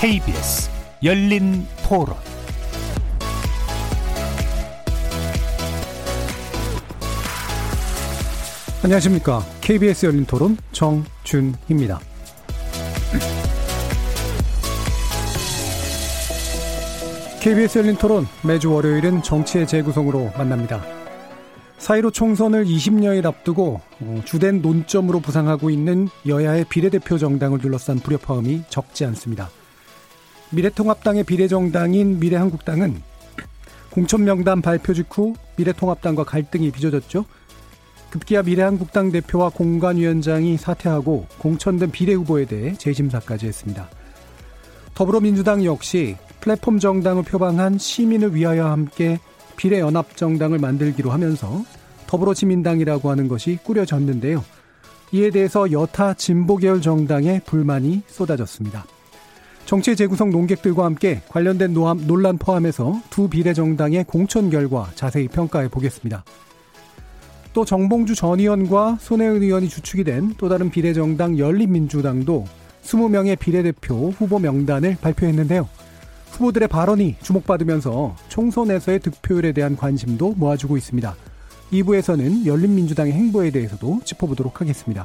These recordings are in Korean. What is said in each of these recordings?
KBS 열린 토론 안녕하십니까. KBS 열린 토론 정준희입니다. KBS 열린 토론 매주 월요일은 정치의 재구성으로 만납니다. 사이로 총선을 20여일 앞두고 어, 주된 논점으로 부상하고 있는 여야의 비례대표 정당을 둘러싼 불협화음이 적지 않습니다. 미래통합당의 비례정당인 미래한국당은 공천명단 발표 직후 미래통합당과 갈등이 빚어졌죠. 급기야 미래한국당 대표와 공관위원장이 사퇴하고 공천된 비례후보에 대해 재심사까지 했습니다. 더불어민주당 역시 플랫폼 정당을 표방한 시민을 위하여 함께 비례연합정당을 만들기로 하면서 더불어시민당이라고 하는 것이 꾸려졌는데요. 이에 대해서 여타 진보계열 정당의 불만이 쏟아졌습니다. 정치 재구성 논객들과 함께 관련된 논란 포함해서 두 비례정당의 공천 결과 자세히 평가해 보겠습니다. 또 정봉주 전 의원과 손혜은 의원이 주축이 된 또 다른 비례정당 열린민주당도 20명의 비례대표 후보 명단을 발표했는데요. 후보들의 발언이 주목받으면서 총선에서의 득표율에 대한 관심도 모아주고 있습니다. 2부에서는 열린민주당의 행보에 대해서도 짚어보도록 하겠습니다.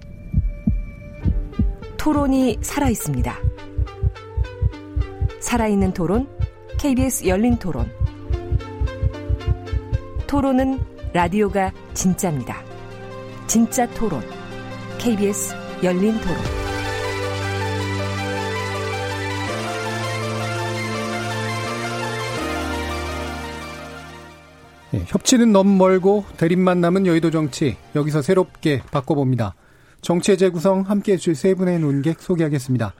토론이 살아 있습니다. 살아있는 토론, KBS 열린 토론. 토론은 라디오가 진짜입니다. 진짜 토론, KBS 열린 토론. 네, 협치는 너무 멀고 대립만 남은 여의도 정치 여기서 새롭게 바꿔봅니다. 정치의 재구성 함께해 주실 세 분의 논객 소개하겠습니다.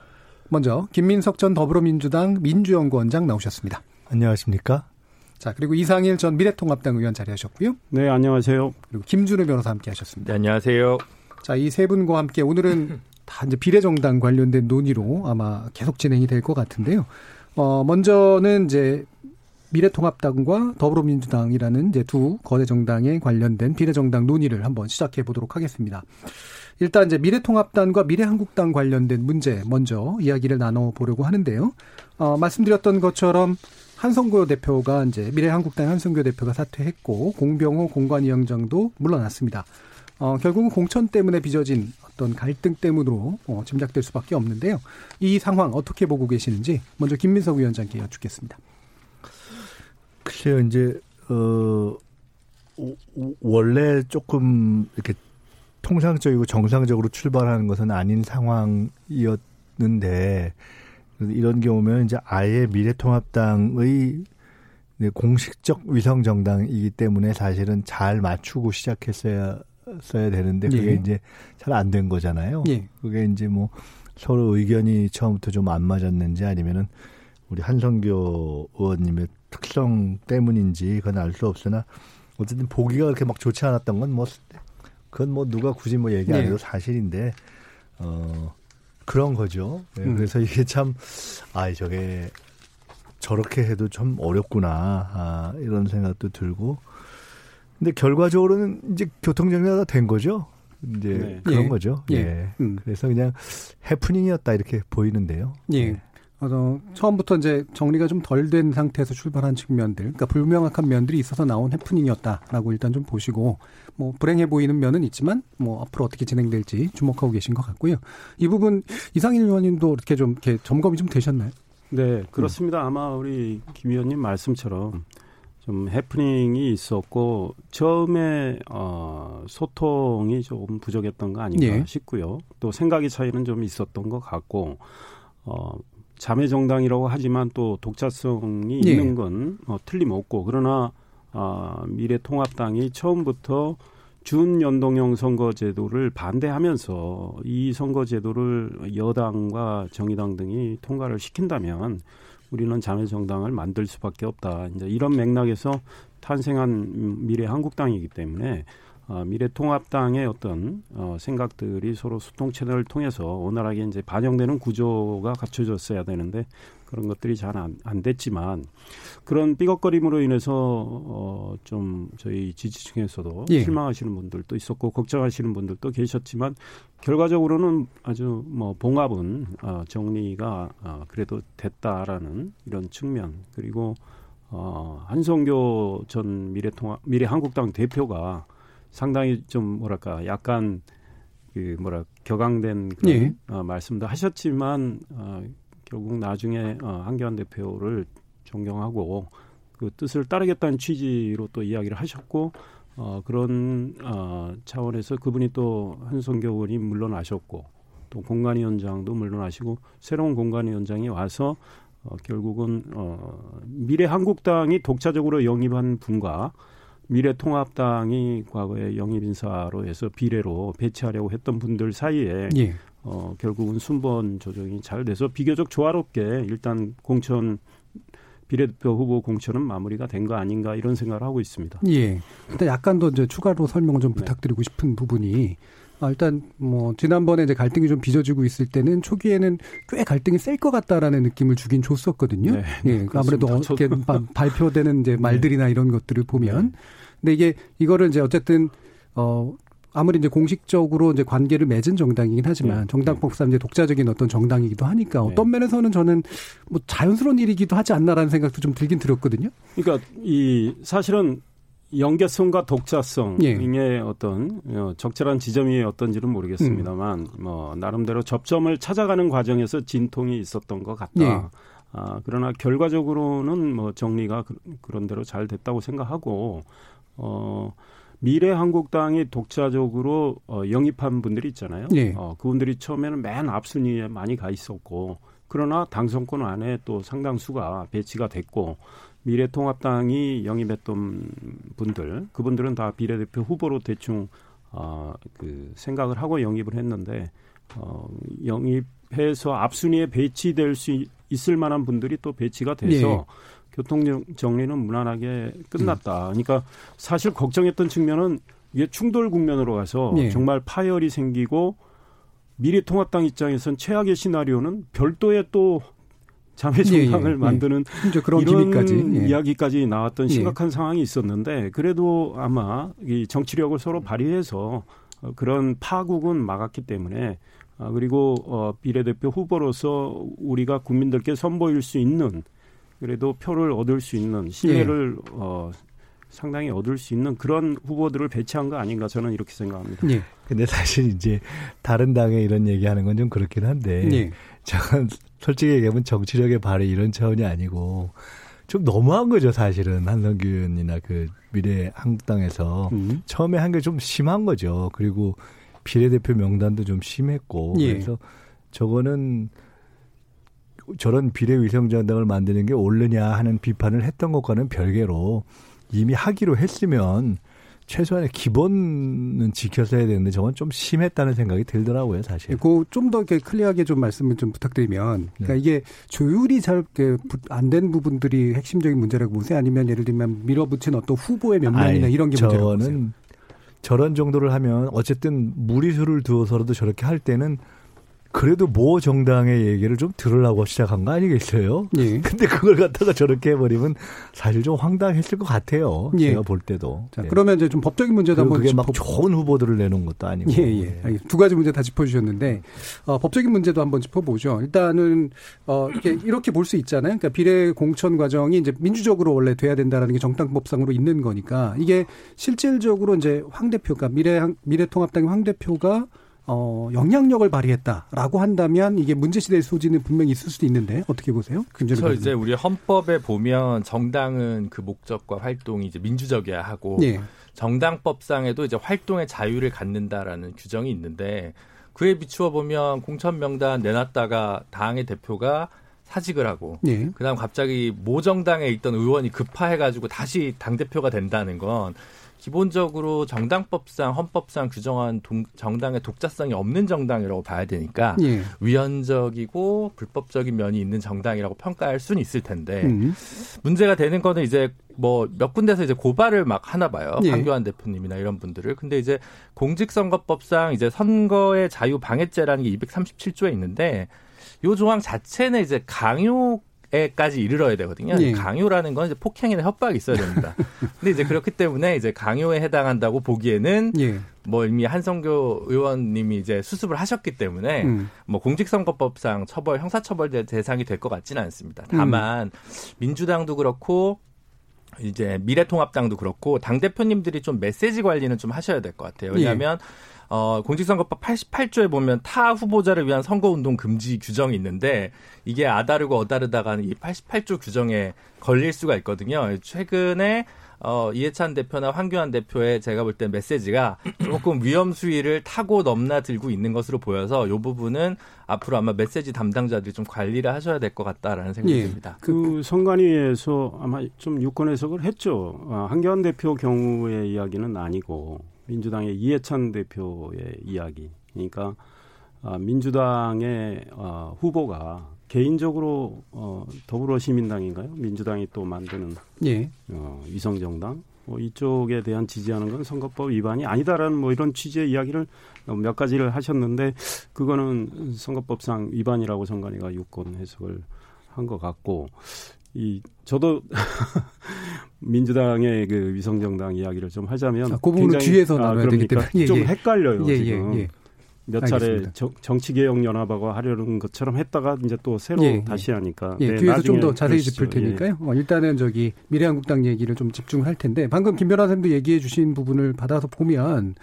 먼저 김민석 전 더불어민주당 민주연구원장 나오셨습니다. 안녕하십니까? 자 그리고 이상일 전 미래통합당 의원 자리하셨고요. 네 안녕하세요. 그리고 김준우 변호사 함께하셨습니다. 네, 안녕하세요. 자 이 세 분과 함께 오늘은 다 이제 비례정당 관련된 논의로 아마 계속 진행이 될 것 같은데요. 어 먼저는 이제 미래통합당과 더불어민주당이라는 이제 두 거대 정당에 관련된 비례정당 논의를 한번 시작해 보도록 하겠습니다. 일단 이제 미래통합당과 미래한국당 관련된 문제 먼저 이야기를 나눠 보려고 하는데요. 어, 말씀드렸던 것처럼 한성교 대표가 이제 미래한국당 한성교 대표가 사퇴했고 공병호 공관위원장도 물러났습니다. 어, 결국은 공천 때문에 빚어진 어떤 갈등 때문으로 어, 짐작될 수밖에 없는데요. 이 상황 어떻게 보고 계시는지 먼저 김민석 위원장께 여쭙겠습니다. 글쎄요, 이제, 어, 원래 조금 이렇게 통상적이고 정상적으로 출발하는 것은 아닌 상황이었는데, 이런 경우면 이제 아예 미래통합당의 공식적 위성 정당이기 때문에 사실은 잘 맞추고 시작했어야 써야 되는데 그게 예. 이제 잘 안 된 거잖아요. 예. 그게 이제 뭐 서로 의견이 처음부터 좀 안 맞았는지 아니면은 우리 한성교 의원님의 특성 때문인지 그건 알 수 없으나 어쨌든 보기가 그렇게 막 좋지 않았던 건 뭐 그건 뭐 누가 굳이 뭐 얘기 안 해도 네. 사실인데 어 그런 거죠. 네, 음. 그래서 이게 참 아, 저게 저렇게 해도 좀 어렵구나. 아, 이런 생각도 들고. 근데 결과적으로는 이제 교통정리가 된 거죠. 이제 네. 그런 예. 거죠. 예. 예. 음. 그래서 그냥 해프닝이었다 이렇게 보이는데요. 예. 네. 어, 처음부터 이제 정리가 좀 덜 된 상태에서 출발한 측면들, 그러니까 불명확한 면들이 있어서 나온 해프닝이었다라고 일단 좀 보시고, 뭐 불행해 보이는 면은 있지만, 뭐 앞으로 어떻게 진행될지 주목하고 계신 것 같고요. 이 부분 이상일 의원님도 이렇게 좀 이렇게 점검이 좀 되셨나요? 네, 그렇습니다. 음. 아마 우리 김 의원님 말씀처럼 좀 해프닝이 있었고 처음에 어 소통이 조금 부족했던 거 아닌가 예. 싶고요. 또 생각의 차이는 좀 있었던 것 같고 어 자매 정당이라고 하지만 또 독자성이 예. 있는 건 어, 틀림없고 그러나 어, 미래통합당이 처음부터 준연동형 선거제도를 반대하면서 이 선거제도를 여당과 정의당 등이 통과를 시킨다면 우리는 자매 정당을 만들 수밖에 없다. 이제 이런 맥락에서 탄생한 미래 한국당이기 때문에 어, 미래통합당의 어떤 어, 생각들이 서로 소통 채널을 통해서 원활하게 이제 반영되는 구조가 갖춰졌어야 되는데 그런 것들이 잘안 안 됐지만 그런 삐걱거림으로 인해서 어, 좀 저희 지지층에서도 예. 실망하시는 분들도 있었고 걱정하시는 분들도 계셨지만 결과적으로는 아주 뭐 봉합은 어, 정리가 어, 그래도 됐다라는 이런 측면 그리고 어, 한성교 전 미래통합 미래한국당 대표가 상당히 좀 뭐랄까 약간 그 뭐라 격앙된 그런 예. 어, 말씀도 하셨지만 어, 결국 나중에 어, 한교안 대표를 존경하고 그 뜻을 따르겠다는 취지로 또 이야기를 하셨고 어, 그런 어, 차원에서 그분이 또 한성교 의원이 물러나셨고 또 공간위원장도 물러나시고 새로운 공간위원장이 와서 어, 결국은 어, 미래 한국당이 독자적으로 영입한 분과 미래통합당이 과거에 영입 인사로 해서 비례로 배치하려고 했던 분들 사이에 예. 어, 결국은 순번 조정이 잘 돼서 비교적 조화롭게 일단 공천 비례대표 후보 공천은 마무리가 된 거 아닌가 이런 생각을 하고 있습니다. 예. 일단 약간 더 이제 추가로 설명을 좀 네. 부탁드리고 싶은 부분이 아, 일단 뭐 지난번에 이제 갈등이 좀 빚어지고 있을 때는 초기에는 꽤 갈등이 셀 것 같다라는 느낌을 주긴 줬었거든요. 네, 예. 아무래도 어떻게 발표되는 이제 네. 말들이나 네. 이런 것들을 보면 네. 근데 이게 이거를 이제 어쨌든 어 아무리 이제 공식적으로 이제 관계를 맺은 정당이긴 하지만 네. 정당법상 이제 독자적인 어떤 정당이기도 하니까 네. 어떤 면에서는 저는 뭐 자연스러운 일이기도 하지 않나라는 생각도 좀 들긴 들었거든요. 그러니까 이 사실은 연계성과 독자성의 예. 어떤 어, 적절한 지점이 어떤지는 모르겠습니다만 음. 뭐 나름대로 접점을 찾아가는 과정에서 진통이 있었던 것 같다. 예. 아, 그러나 결과적으로는 뭐 정리가 그, 그런 대로 잘 됐다고 생각하고 어 미래 한국당이 독자적으로 어, 영입한 분들이 있잖아요. 네. 어, 그분들이 처음에는 맨 앞순위에 많이 가 있었고 그러나 당선권 안에 또 상당수가 배치가 됐고 미래통합당이 영입했던 분들 그분들은 다 비례대표 후보로 대충 어, 그 생각을 하고 영입을 했는데 어, 영입해서 앞순위에 배치될 수 있을 만한 분들이 또 배치가 돼서 네. 교통 정리는 무난하게 끝났다. 그러니까 사실 걱정했던 측면은 이게 충돌 국면으로 가서 네. 정말 파열이 생기고 미래통합당 입장에선 최악의 시나리오는 별도의 또 자매 정당을 예, 예, 예. 만드는 예. 그런 이런 기미까지. 예. 이야기까지 나왔던 예. 심각한 상황이 있었는데 그래도 아마 이 정치력을 서로 발휘해서 어, 그런 파국은 막았기 때문에 아, 그리고 어 비례대표 후보로서 우리가 국민들께 선보일 수 있는 그래도 표를 얻을 수 있는 신뢰를 예. 어, 상당히 얻을 수 있는 그런 후보들을 배치한 거 아닌가 저는 이렇게 생각합니다. 예. 근데 사실 이제 다른 당에 이런 얘기하는 건 좀 그렇긴 한데 예. 저는 솔직히 얘기하면 정치력의 발휘 이런 차원이 아니고 좀 너무한 거죠 사실은 한성규 의원이나 그 미래 한국당에서 음. 처음에 한 게 좀 심한 거죠. 그리고 비례대표 명단도 좀 심했고 예. 그래서 저거는 저런 비례위성정당을 만드는 게 옳느냐 하는 비판을 했던 것과는 별개로 이미 하기로 했으면 최소한의 기본은 지켜서야 되는데 저건 좀 심했다는 생각이 들더라고요, 사실. 그좀 더 이렇게 클리어하게 좀 말씀을 좀 부탁드리면, 그러니까 네. 이게 조율이 잘 안 된 부분들이 핵심적인 문제라고 보세요? 아니면 예를 들면 밀어붙인 어떤 후보의 면면이나 이런 게 문제라고 보세요? 저는 저런 정도를 하면 어쨌든 무리수를 두어서라도 저렇게 할 때는 그래도 모 정당의 얘기를 좀 들으려고 시작한 거 아니겠어요? 예. 근데 그걸 갖다가 저렇게 해버리면 사실 좀 황당했을 것 같아요. 예. 제가 볼 때도. 자, 예. 그러면 이제 좀 법적인 문제도 한번 그게 막 짚어... 좋은 후보들을 내놓은 것도 아니고. 예, 예. 예. 두 가지 문제 다 짚어주셨는데, 어, 법적인 문제도 한번 짚어보죠. 일단은, 어, 이렇게, 이렇게 볼 수 있잖아요. 그러니까 비례 공천 과정이 이제 민주적으로 원래 돼야 된다라는 게 정당법상으로 있는 거니까 이게 실질적으로 이제 황 대표가 미래, 미래통합당의 황 대표가 어, 영향력을 발휘했다라고 한다면 이게 문제시될 소지는 분명히 있을 수도 있는데 어떻게 보세요? 그렇죠. 이제 우리 헌법에 보면 정당은 그 목적과 활동이 이제 민주적이야 하고 네. 정당법상에도 이제 활동의 자유를 갖는다라는 규정이 있는데 그에 비추어 보면 공천 명단 내놨다가 당의 대표가 사직을 하고 네. 그다음 갑자기 모 정당에 있던 의원이 급파해가지고 다시 당 대표가 된다는 건 기본적으로 정당법상 헌법상 규정한 동, 정당의 독자성이 없는 정당이라고 봐야 되니까 예. 위헌적이고 불법적인 면이 있는 정당이라고 평가할 수는 있을 텐데 음. 문제가 되는 거는 이제 뭐 몇 군데서 이제 고발을 막 하나 봐요. 예. 황교안 대표님이나 이런 분들을. 근데 이제 공직선거법상 이제 선거의 자유 방해죄라는 게 237조에 있는데 요 조항 자체는 이제 강요 에까지 이르러야 되거든요. 예. 강요라는 건 이제 폭행이나 협박이 있어야 됩니다. 근데 이제 그렇기 때문에 이제 강요에 해당한다고 보기에는 예. 뭐 이미 한성교 의원님이 이제 수습을 하셨기 때문에 음. 뭐 공직선거법상 처벌 형사처벌 대상이 될 것 같지는 않습니다. 다만 음. 민주당도 그렇고 이제 미래통합당도 그렇고 당 대표님들이 좀 메시지 관리는 좀 하셔야 될 것 같아요. 왜냐하면 예. 어, 공직선거법 88조에 보면 타 후보자를 위한 선거운동 금지 규정이 있는데 이게 아다르고 어다르다가는 이 88조 규정에 걸릴 수가 있거든요. 최근에 어, 이해찬 대표나 황교안 대표의 제가 볼 때 메시지가 조금 위험 수위를 타고 넘나들고 있는 것으로 보여서 이 부분은 앞으로 아마 메시지 담당자들이 좀 관리를 하셔야 될 것 같다라는 생각이 예. 듭니다. 그 선관위에서 아마 좀 유권 해석을 했죠. 아, 황교안 대표 경우의 이야기는 아니고 민주당의 이해찬 대표의 이야기. 그러니까 아, 민주당의 아, 후보가 개인적으로 어, 더불어시민당인가요? 민주당이 또 만드는 예. 어, 위성정당 뭐 이쪽에 대한 지지하는 건 선거법 위반이 아니다라는 뭐 이런 취지의 이야기를 몇 가지를 하셨는데 그거는 선거법상 위반이라고 선관위가 유권 해석을 한 것 같고 이 저도 민주당의 그 위성정당 이야기를 좀 하자면 아, 그 부분은 뒤에서 아, 나눠야 되기 때문에 예, 좀 예. 헷갈려요 예, 예 지금. 예, 몇 차례 정치개혁연합하고 하려는 것처럼 했다가 이제 또 새로 예, 다시 하니까. 예, 네, 뒤에서 좀 더 자세히 짚을 테니까요. 어, 일단은 저기 미래한국당 얘기를 좀 집중을 할 텐데 방금 김 변호사님도 얘기해 주신 부분을 받아서 보면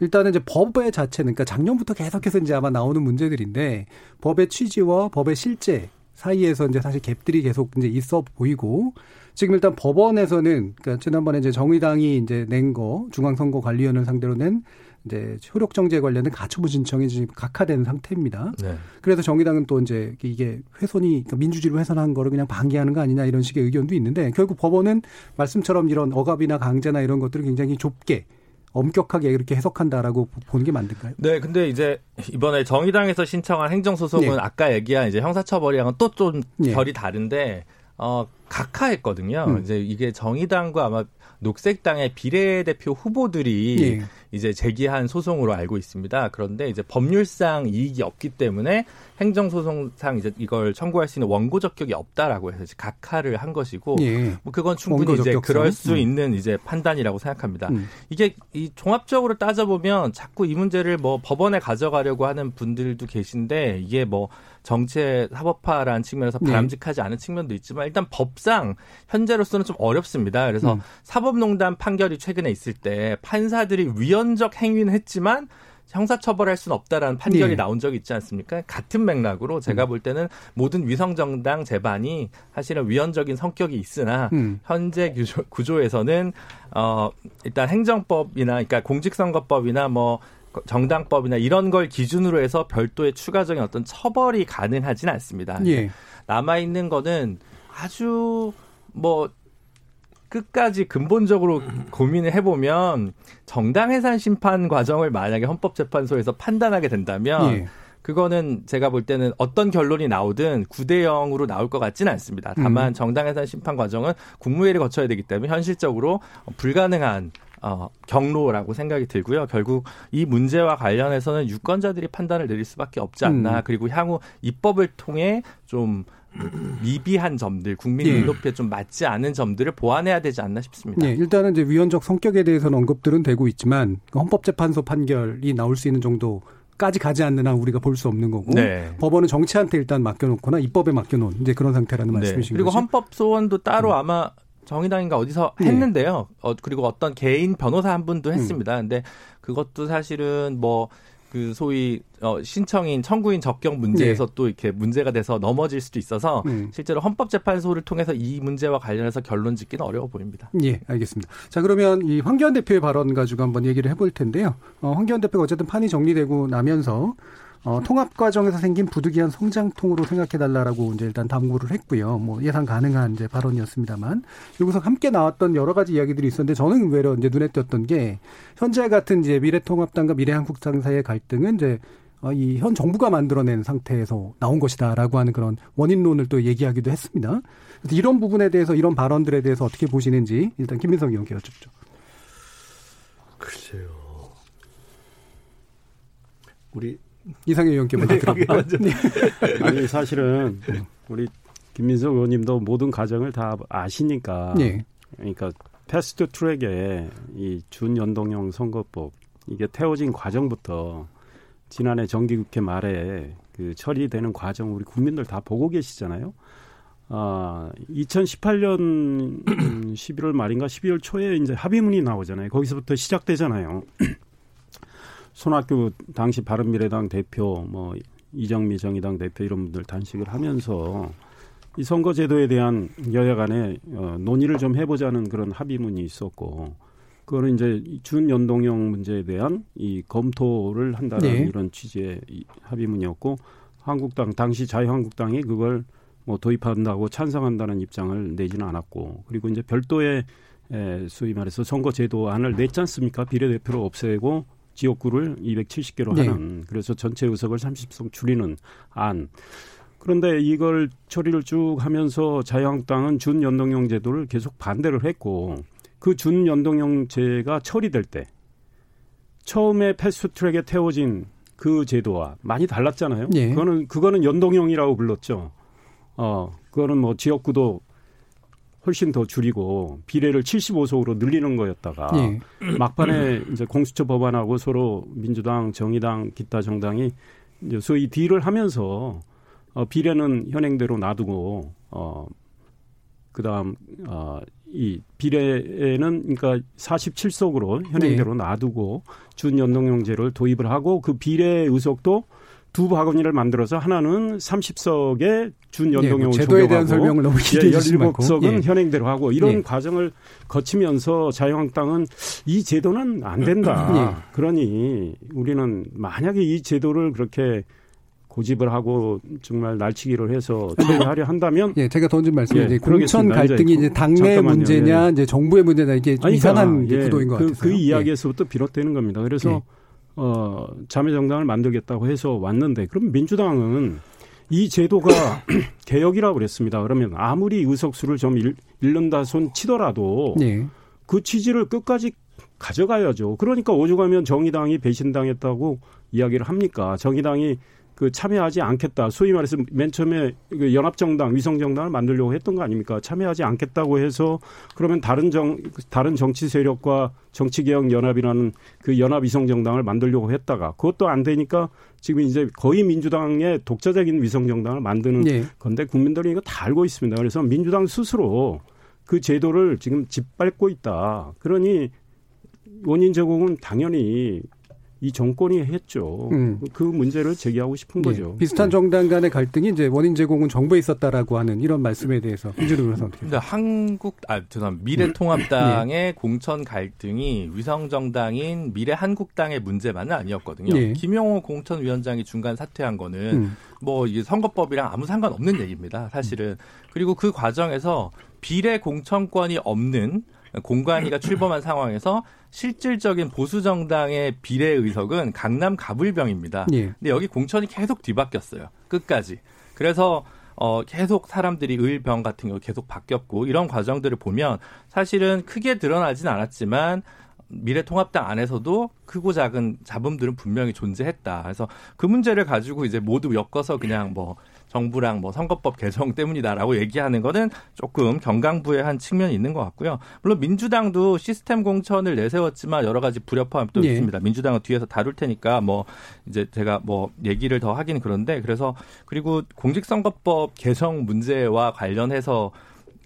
일단은 이제 법의 자체는 그러니까 작년부터 계속해서 이제 아마 나오는 문제들인데 법의 취지와 법의 실제 사이에서 이제 사실 갭들이 계속 이제 있어 보이고 지금 일단 법원에서는 그러니까 지난번에 이제 정의당이 이제 낸 거 중앙선거관리위원회를 상대로 낸 이제 효력 정제 관련된 가처분 신청이 지금 각하된 상태입니다. 네. 그래서 정의당은 또 이제 이게 훼손이 그러니까 민주주의로 훼손한 거를 그냥 방기하는 거 아니냐 이런 식의 의견도 있는데 결국 법원은 말씀처럼 이런 억압이나 강제나 이런 것들을 굉장히 좁게 엄격하게 이렇게 해석한다라고 보는 게 맞을까요? 네, 근데 이제 이번에 정의당에서 신청한 행정소송은 네. 아까 얘기한 이제 형사처벌이랑은 또 좀 결이 네. 다른데 어 각하했거든요. 음. 이제 이게 정의당과 아마 녹색당의 비례대표 후보들이 네. 이제 제기한 소송으로 알고 있습니다. 그런데 이제 법률상 이익이 없기 때문에 행정소송상 이제 이걸 청구할 수 있는 원고 적격이 없다라고 해서 각하를 한 것이고 예. 뭐 그건 충분히 이제 그럴 수 음. 있는 이제 판단이라고 생각합니다. 음. 이게 이 종합적으로 따져보면 자꾸 이 문제를 뭐 법원에 가져가려고 하는 분들도 계신데 이게 뭐 정치의 사법화라는 측면에서 네. 바람직하지 않은 측면도 있지만 일단 법상 현재로서는 좀 어렵습니다. 그래서 음. 사법농단 판결이 최근에 있을 때 판사들이 위헌 적 행위는 했지만 형사처벌할 수는 없다라는 판결이 네. 나온 적이 있지 않습니까? 같은 맥락으로 제가 음. 볼 때는 모든 위성정당 재반이 사실은 위헌적인 성격이 있으나 음. 현재 구조, 에서는 어 일단 행정법이나 그러니까 공직선거법이나 뭐 정당법이나 이런 걸 기준으로 해서 별도의 추가적인 어떤 처벌이 가능하진 않습니다. 예. 남아 있는 거는 아주 뭐 끝까지 근본적으로 고민을 해보면 정당 해산 심판 과정을 만약에 헌법재판소에서 판단하게 된다면 예. 그거는 제가 볼 때는 어떤 결론이 나오든 9대 0으로 나올 것 같지는 않습니다. 다만 음. 정당 해산 심판 과정은 국무회의를 거쳐야 되기 때문에 현실적으로 불가능한 어, 경로라고 생각이 들고요. 결국 이 문제와 관련해서는 유권자들이 판단을 내릴 수밖에 없지 않나. 음. 그리고 향후 입법을 통해 좀 미비한 점들, 국민 예. 눈높이에 좀 맞지 않은 점들을 보완해야 되지 않나 싶습니다. 네, 일단은 이제 위헌적 성격에 대해서는 언급들은 되고 있지만 그 헌법재판소 판결이 나올 수 있는 정도 까지 가지 않는 한 우리가 볼 수 없는 거고 네. 법원은 정치한테 일단 맡겨놓거나 입법에 맡겨놓은 이제 그런 상태라는 네. 말씀이신 그리고 거죠? 헌법 소원도 따로 음. 아마 정의당인가 어디서 네. 했는데요. 어, 그리고 어떤 개인 변호사 한 분도 음. 했습니다. 음. 근데 그것도 사실은 뭐 그 소위 어, 신청인 청구인 적격 문제에서 네. 또 이렇게 문제가 돼서 넘어질 수도 있어서 음. 실제로 헌법재판소를 통해서 이 문제와 관련해서 결론 짓기는 어려워 보입니다. 예, 알겠습니다. 자 그러면 이 황교안 대표의 발언 가지고 한번 얘기를 해볼 텐데요. 어, 황교안 대표가 어쨌든 판이 정리되고 나면서 어, 통합 과정에서 생긴 부득이한 성장통으로 생각해달라라고 이제 일단 당부를 했고요. 뭐 예상 가능한 이제 발언이었습니다만 여기서 함께 나왔던 여러 가지 이야기들이 있었는데 저는 외려 이제 눈에 띄었던 게 현재 같은 이제 미래통합당과 미래한국당 사이의 갈등은 이제 어, 이현 정부가 만들어낸 상태에서 나온 것이다라고 하는 그런 원인론을 또 얘기하기도 했습니다. 그래서 이런 부분에 대해서 이런 발언들에 대해서 어떻게 보시는지 일단 김민석 의원께 여쭙죠. 글쎄요. 우리 이상의 의원께 먼저 들어볼까요? 네. 아니 사실은 우리 김민석 의원님도 모든 과정을 다 아시니까 네. 그러니까 패스트 트랙에 이 준연동형 선거법 이게 태워진 과정부터 지난해 정기국회 말에 그 처리되는 과정 우리 국민들 다 보고 계시잖아요. 아, 2018년 11월 말인가 12월 초에 이제 합의문이 나오잖아요. 거기서부터 시작되잖아요. 손학규 당시 바른미래당 대표 뭐 이정미 정의당 대표 이런 분들 단식을 하면서 이 선거제도에 대한 여야 간의 어, 논의를 좀 해보자는 그런 합의문이 있었고 그거는 이제 준연동형 문제에 대한 이 검토를 한다는 네. 이런 취지의 합의문이었고 한국당 당시 자유한국당이 그걸 뭐 도입한다고 찬성한다는 입장을 내지는 않았고 그리고 이제 별도의 에, 소위 말해서 선거제도안을 냈지 않습니까? 비례대표를 없애고 지역구를 270개로 네. 하는 그래서 전체 의석을 30석 줄이는 안. 그런데 이걸 처리를 쭉 하면서 자유한국당은 준연동형 제도를 계속 반대를 했고 그 준연동형제가 처리될 때 처음에 패스트트랙에 태워진 그 제도와 많이 달랐잖아요. 예. 그거는 그거는 연동형이라고 불렀죠. 어, 그거는 뭐 지역구도 훨씬 더 줄이고 비례를 75석으로 늘리는 거였다가 예. 막판에 이제 공수처 법안하고 서로 민주당, 정의당, 기타 정당이 이제 소위 딜을 하면서 어, 비례는 현행대로 놔두고 어 그다음 어이 비례는 그러니까 47석으로 현행대로 네. 놔두고 준연동형제를 도입을 하고 그 비례 의석도 두 바구니를 만들어서 하나는 30석의 준연동형을 네, 제도에 대한 설명을 너무 기대해 예, 17석은 예. 현행대로 하고 이런 예. 과정을 거치면서 자유한국당은 이 제도는 안 된다. 예. 그러니 우리는 만약에 이 제도를 그렇게 고집을 하고 정말 날치기를 해서 처리하려 한다면 예, 제가 던진 말씀이 예, 공천 갈등이 이제 당내 문제냐 예. 이제 정부의 문제냐 이게 좀 아니, 이상한 예, 구도인 것 그, 같아요. 그 이야기에서부터 비롯되는 겁니다. 그래서 예. 어, 자매정당을 만들겠다고 해서 왔는데 그럼 민주당은 이 제도가 개혁이라고 그랬습니다. 그러면 아무리 의석수를 좀 잃, 는다 손 치더라도 네. 그 취지를 끝까지 가져가야죠. 그러니까 오죽하면 정의당이 배신당했다고 이야기를 합니까? 정의당이 그 참여하지 않겠다. 소위 말해서 맨 처음에 그 연합정당, 위성정당을 만들려고 했던 거 아닙니까? 참여하지 않겠다고 해서 그러면 다른 정, 다른 정치 세력과 정치개혁연합이라는 그 연합 위성정당을 만들려고 했다가 그것도 안 되니까 지금 이제 거의 민주당의 독자적인 위성정당을 만드는 네. 건데 국민들이 이거 다 알고 있습니다. 그래서 민주당 스스로 그 제도를 지금 짓밟고 있다. 그러니 원인 제공은 당연히 이 정권이 했죠. 음. 그 문제를 제기하고 싶은 네. 거죠. 비슷한 네. 정당 간의 갈등이 이제 원인 제공은 정부에 있었다라고 하는 이런 말씀에 대해서 김준우 변호사 어떻게? 근데 한국 아 죄송합니다. 미래통합당의 네. 공천 갈등이 위성 정당인 미래한국당의 문제만은 아니었거든요. 네. 김용호 공천위원장이 중간 사퇴한 거는 음. 뭐 이게 선거법이랑 아무 상관없는 얘기입니다. 사실은 그리고 그 과정에서 비례 공천권이 없는 공관위가 출범한 상황에서 실질적인 보수 정당의 비례 의석은 강남 가불병입니다. 예. 근데 여기 공천이 계속 뒤바뀌었어요. 끝까지. 그래서 어, 계속 사람들이 의병 같은 경우 계속 바뀌었고 이런 과정들을 보면 사실은 크게 드러나진 않았지만 미래통합당 안에서도 크고 작은 잡음들은 분명히 존재했다. 그래서 그 문제를 가지고 이제 모두 엮어서 그냥 뭐 정부랑 뭐 선거법 개정 때문이다라고 얘기하는 거는 조금 경강부의 한 측면이 있는 것 같고요. 물론 민주당도 시스템 공천을 내세웠지만 여러 가지 불협화음이 또 예. 있습니다. 민주당은 뒤에서 다룰 테니까 뭐 이제 제가 뭐 얘기를 더 하긴 그런데 그래서 그리고 공직선거법 개정 문제와 관련해서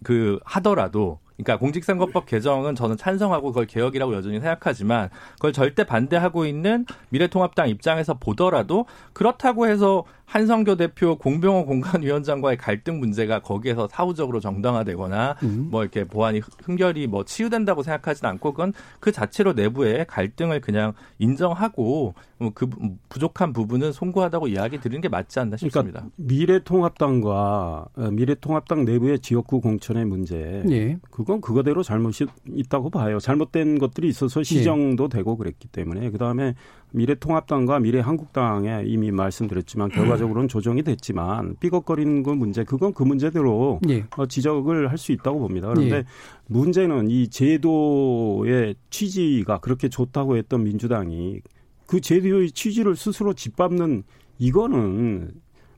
그 하더라도 그러니까 공직선거법 개정은 저는 찬성하고 그걸 개혁이라고 여전히 생각하지만 그걸 절대 반대하고 있는 미래통합당 입장에서 보더라도 그렇다고 해서 한성교 대표 공병호 공간위원장과의 갈등 문제가 거기에서 사후적으로 정당화되거나 음. 뭐 이렇게 보안이 흥결이 뭐 치유된다고 생각하지는 않고 그건 그 자체로 내부의 갈등을 그냥 인정하고 뭐그 부족한 부분은 송구하다고 이야기 드리는 게 맞지 않나 싶습니다. 그러니까 미래통합당과 어, 미래통합당 내부의 지역구 공천의 문제, 예. 그건 그거대로 잘못이 있다고 봐요. 잘못된 것들이 있어서 시정도 예. 되고 그랬기 때문에 그 다음에 미래통합당과 미래한국당에 이미 말씀드렸지만 결과적으로는 조정이 됐지만 삐걱거리는 그 문제, 그건 그 문제대로 예. 어, 지적을 할 수 있다고 봅니다. 그런데 예. 문제는 이 제도의 취지가 그렇게 좋다고 했던 민주당이 그 제도의 취지를 스스로 짓밟는 이거는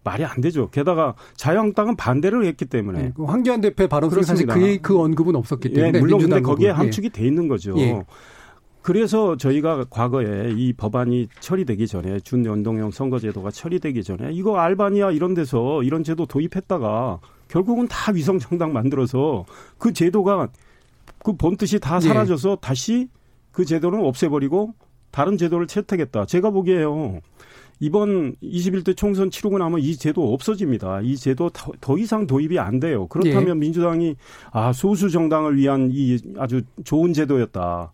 말이 안 되죠. 게다가 자유한국당은 반대를 했기 때문에 네, 그 황교안 대표의 발언 사실 그, 그 언급은 없었기 때문에 예, 물론 근데 거기에 함축이 돼 있는 거죠. 예. 그래서 저희가 과거에 이 법안이 처리되기 전에 준연동형 선거제도가 처리되기 전에 이거 알바니아 이런 데서 이런 제도 도입했다가 결국은 다 위성 정당 만들어서 그 제도가 그 본뜻이 다 네. 사라져서 예. 다시 그 제도는 없애버리고 다른 제도를 채택했다. 제가 보기에요. 이번 21대 총선 치르고 나면 이 제도 없어집니다. 이 제도 더, 더 이상 도입이 안 돼요. 그렇다면 예. 민주당이 아 소수 정당을 위한 이 아주 좋은 제도였다.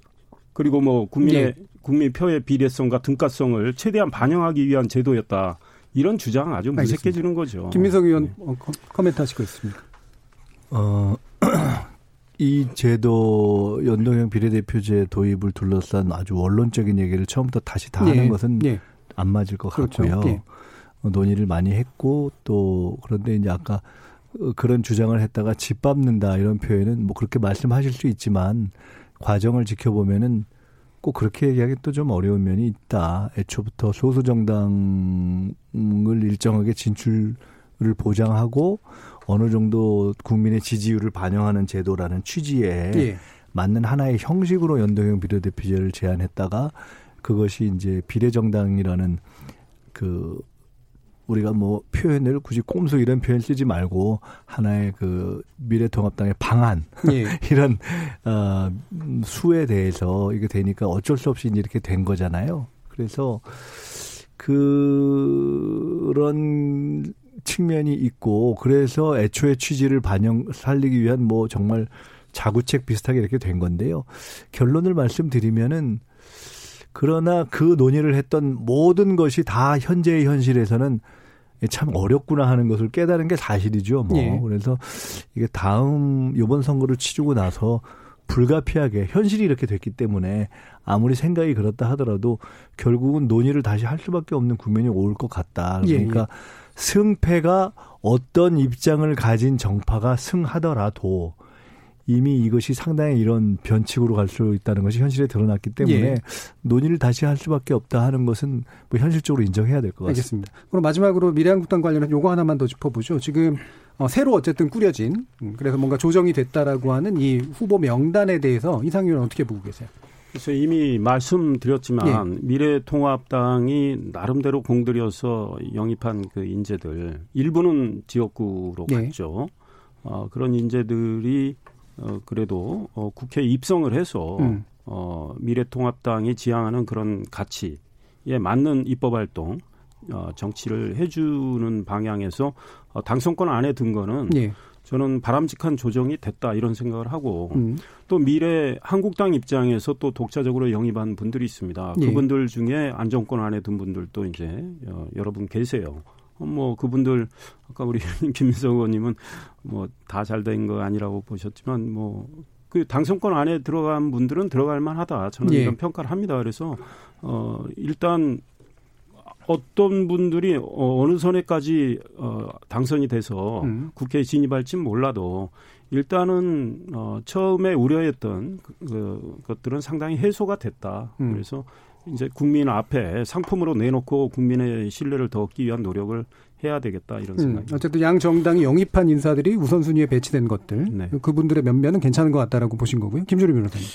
그리고 뭐 국민의 예. 국민 표의 비례성과 등가성을 최대한 반영하기 위한 제도였다. 이런 주장 아주 무색해지는 거죠. 김민석 의원 네. 어, 코멘트 하시고 있습니다. 어, 이 제도 연동형 비례대표제 도입을 둘러싼 아주 원론적인 얘기를 처음부터 다시 다 하는 예. 것은 예. 안 맞을 것 그렇죠. 같고요. 예. 어, 논의를 많이 했고 또 그런데 이제 아까 어, 그런 주장을 했다가 짓밟는다 이런 표현은 뭐 그렇게 말씀하실 수 있지만 과정을 지켜보면은 꼭 그렇게 얘기하기 또 좀 어려운 면이 있다. 애초부터 소수 정당을 일정하게 진출을 보장하고 어느 정도 국민의 지지율을 반영하는 제도라는 취지에 예. 맞는 하나의 형식으로 연동형 비례대표제를 제안했다가 그것이 이제 비례정당이라는 그 우리가 뭐 표현을 굳이 꼼수 이런 표현 쓰지 말고 하나의 그 미래통합당의 방안 예. 이런 어 수에 대해서 이게 되니까 어쩔 수 없이 이렇게 된 거잖아요. 그래서 그런 측면이 있고 그래서 애초에 취지를 반영 살리기 위한 뭐 정말 자구책 비슷하게 이렇게 된 건데요. 결론을 말씀드리면은 그러나 그 논의를 했던 모든 것이 다 현재의 현실에서는 참 어렵구나 하는 것을 깨달은 게 사실이죠. 뭐. 예. 그래서 이게 다음 요번 선거를 치르고 나서 불가피하게 현실이 이렇게 됐기 때문에 아무리 생각이 그렇다 하더라도 결국은 논의를 다시 할 수밖에 없는 국면이 올 것 같다. 예, 그러니까 예. 승패가 어떤 입장을 가진 정파가 승하더라도 이미 이것이 상당히 이런 변칙으로 갈 수 있다는 것이 현실에 드러났기 때문에 예. 논의를 다시 할 수밖에 없다 하는 것은 뭐 현실적으로 인정해야 될 것 같습니다. 알겠습니다. 그럼 마지막으로 미래한국당 관련한 요거 하나만 더 짚어보죠. 지금 어, 새로 어쨌든 꾸려진 음, 그래서 뭔가 조정이 됐다라고 하는 이 후보 명단에 대해서 이상윤 의원 어떻게 보고 계세요? 그래서 이미 말씀드렸지만 예. 미래통합당이 나름대로 공들여서 영입한 그 인재들 일부는 지역구로 예. 갔죠. 어, 그런 인재들이 어, 그래도 어, 국회에 입성을 해서 음. 어, 미래통합당이 지향하는 그런 가치에 맞는 입법 활동, 어, 정치를 해주는 방향에서 어, 당선권 안에 든 거는 예. 저는 바람직한 조정이 됐다 이런 생각을 하고 음. 또 미래 한국당 입장에서 또 독자적으로 영입한 분들이 있습니다. 예. 그분들 중에 안정권 안에 든 분들도 이제 어, 여러분 계세요. 뭐 그분들 아까 우리 김민석 의원님은 뭐 다 잘 된 거 아니라고 보셨지만 뭐 그 당선권 안에 들어간 분들은 들어갈 만하다 저는 예. 이런 평가를 합니다. 그래서 어 일단 어떤 분들이 어, 어느 선에까지 어, 당선이 돼서 음. 국회에 진입할지 몰라도 일단은 어, 처음에 우려했던 그, 그 것들은 상당히 해소가 됐다. 음. 그래서 이제 국민 앞에 상품으로 내놓고 국민의 신뢰를 더 얻기 위한 노력을 해야 되겠다 이런 생각이. 음, 어쨌든 양 정당이 영입한 인사들이 우선순위에 배치된 것들, 네. 그분들의 면면은 괜찮은 것 같다라고 보신 거고요. 김주리 변호사님.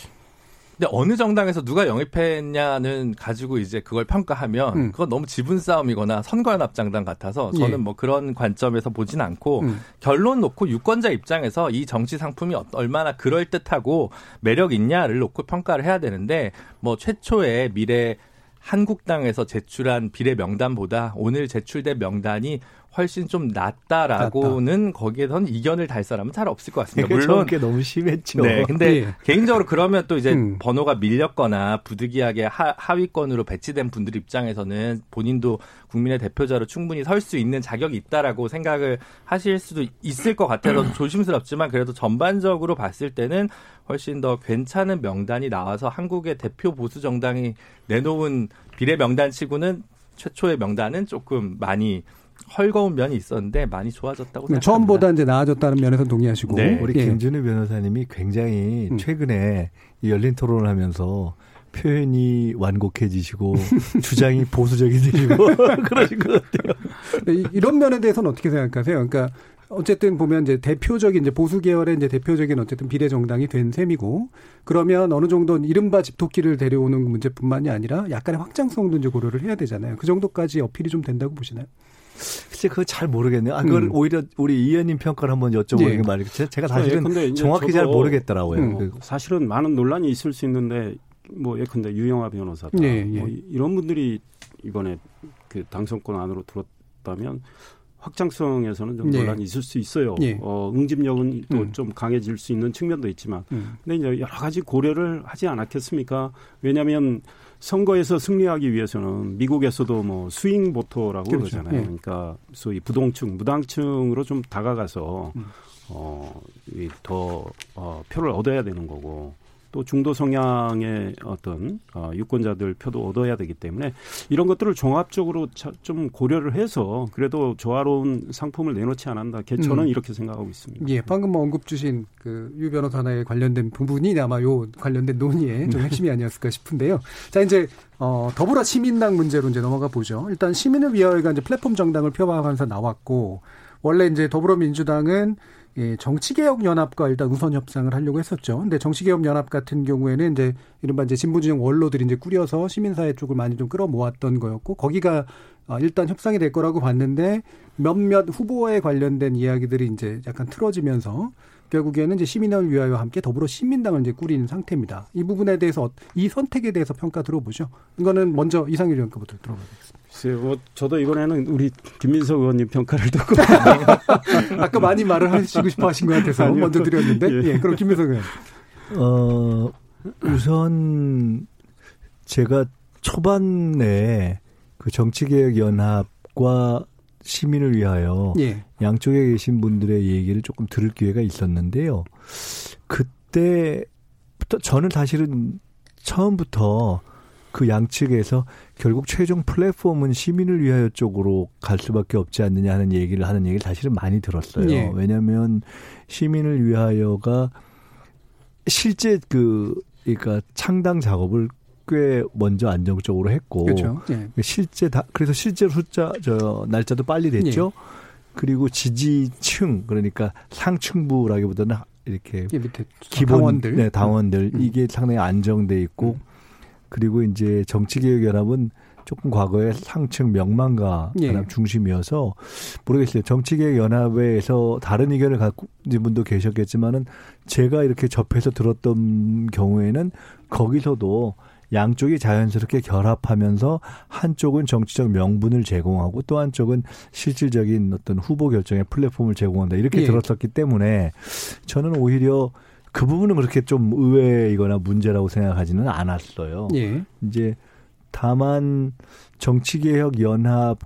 근데 어느 정당에서 누가 영입했냐는 가지고 이제 그걸 평가하면 음. 그건 너무 지분 싸움이거나 선거연합장당 같아서 저는 예. 뭐 그런 관점에서 보진 않고 음. 결론 놓고 유권자 입장에서 이 정치 상품이 얼마나 그럴 듯하고 매력 있냐를 놓고 평가를 해야 되는데 뭐 최초의 미래 한국당에서 제출한 비례 명단보다 오늘 제출된 명단이 훨씬 좀 낫다라고는 낫다. 거기에선 이견을 달 사람은 잘 없을 것 같습니다. 물론 게 너무 심했죠. 네, 근데 예. 개인적으로 그러면 또 이제 음. 번호가 밀렸거나 부득이하게 하, 하위권으로 배치된 분들 입장에서는 본인도 국민의 대표자로 충분히 설 수 있는 자격이 있다라고 생각을 하실 수도 있을 것 같아서 조심스럽지만 그래도 전반적으로 봤을 때는 훨씬 더 괜찮은 명단이 나와서 한국의 대표 보수 정당이 내놓은 비례 명단치고는 최초의 명단은 조금 많이 헐거운 면이 있었는데 많이 좋아졌다고 네, 생각합니다. 처음보다 이제 나아졌다는 면에서 동의하시고 네. 우리 예. 김준우 변호사님이 굉장히 음. 최근에 열린 토론을 하면서 표현이 완곡해지시고 주장이 보수적이되시고 그러신 것 같아요. 네, 이런 면에 대해서는 어떻게 생각하세요? 그러니까 어쨌든 보면 이제 대표적인 이제 보수 계열의 이제 대표적인 어쨌든 비례 정당이 된 셈이고 그러면 어느 정도 이른바 집토끼를 데려오는 문제뿐만이 아니라 약간의 확장성도 이제 고려를 해야 되잖아요. 그 정도까지 어필이 좀 된다고 보시나요? 글쎄 그거 잘 모르겠네요. 아, 그걸 음. 오히려 우리 이 의원님 평가를 한번 여쭤보는 예. 게 말이죠. 제가 사실은 예, 정확히 잘 모르겠더라고요. 음. 그 사실은 많은 논란이 있을 수 있는데 뭐 예컨대 유영아 변호사다 예, 예. 뭐 이런 분들이 이번에 그 당선권 안으로 들었다면 확장성에서는 좀 네. 논란이 있을 수 있어요. 네. 어, 응집력은 또좀 음. 강해질 수 있는 측면도 있지만, 음. 근데 이제 여러 가지 고려를 하지 않았겠습니까? 왜냐하면 선거에서 승리하기 위해서는 미국에서도 뭐 스윙 보토라고 그렇죠. 그러잖아요. 네. 그러니까 소위 부동층, 무당층으로 좀 다가가서 음. 어, 더 어, 표를 얻어야 되는 거고 또 중도 성향의 어떤 어, 유권자들 표도 얻어야 되기 때문에 이런 것들을 종합적으로 좀 고려를 해서 그래도 조화로운 상품을 내놓지 않았나. 저는 음. 이렇게 생각하고 있습니다. 예, 방금 뭐 언급 주신 그 유 변호사의 관련된 부분이 아마 요 관련된 논의의 좀 핵심이 아니었을까 싶은데요. 자 이제 어, 더불어 시민당 문제로 이제 넘어가 보죠. 일단 시민을 위하여가 이제 플랫폼 정당을 표방하면서 나왔고 원래 이제 더불어민주당은 예, 정치개혁연합과 일단 우선 협상을 하려고 했었죠. 근데 정치개혁연합 같은 경우에는 이제 이른바 이제 진보진영 원로들이 이제 꾸려서 시민사회 쪽을 많이 좀 끌어모았던 거였고 거기가 어, 일단 협상이 될 거라고 봤는데 몇몇 후보에 관련된 이야기들이 이제 약간 틀어지면서 결국에는 이제 시민을 위하여 함께 더불어 시민당을 이제 꾸린 상태입니다. 이 부분에 대해서 이 선택에 대해서 평가 들어보죠. 이거는 먼저 이상일 의원께부터 들어보겠습니다. 글쎄요, 뭐 저도 이번에는 우리 김민석 의원님 평가를 듣고 아까 많이 말을 하시고 싶어 하신 것 같아서 아니요. 먼저 드렸는데 예. 예, 그럼 김민석 의원. 어 우선 제가 초반에 그 정치개혁연합과 시민을 위하여 예. 양쪽에 계신 분들의 얘기를 조금 들을 기회가 있었는데요. 그때부터 저는 사실은 처음부터 그 양측에서 결국 최종 플랫폼은 시민을 위하여 쪽으로 갈 수밖에 없지 않느냐 하는 얘기를 하는 얘기를 사실은 많이 들었어요. 예. 왜냐하면 시민을 위하여가 실제 그 그러니까 창당 작업을 꽤 먼저 안정적으로 했고 그렇죠. 예. 실제 다 그래서 실제 숫자 저 날짜도 빨리 됐죠. 예. 그리고 지지층 그러니까 상층부라기보다는 이렇게 기본 당원들, 네, 당원들 음. 이게 상당히 안정돼 있고 음. 그리고 이제 정치개혁연합은 조금 과거에 상층 명망가 연합 예. 중심이어서 모르겠어요. 정치개혁연합에서 다른 의견을 갖고 있는 분도 계셨겠지만은 제가 이렇게 접해서 들었던 경우에는 거기서도 양쪽이 자연스럽게 결합하면서 한쪽은 정치적 명분을 제공하고 또 한쪽은 실질적인 어떤 후보 결정의 플랫폼을 제공한다 이렇게 예. 들었었기 때문에 저는 오히려 그 부분은 그렇게 좀 의외이거나 문제라고 생각하지는 않았어요. 예. 이제 다만 정치개혁 연합이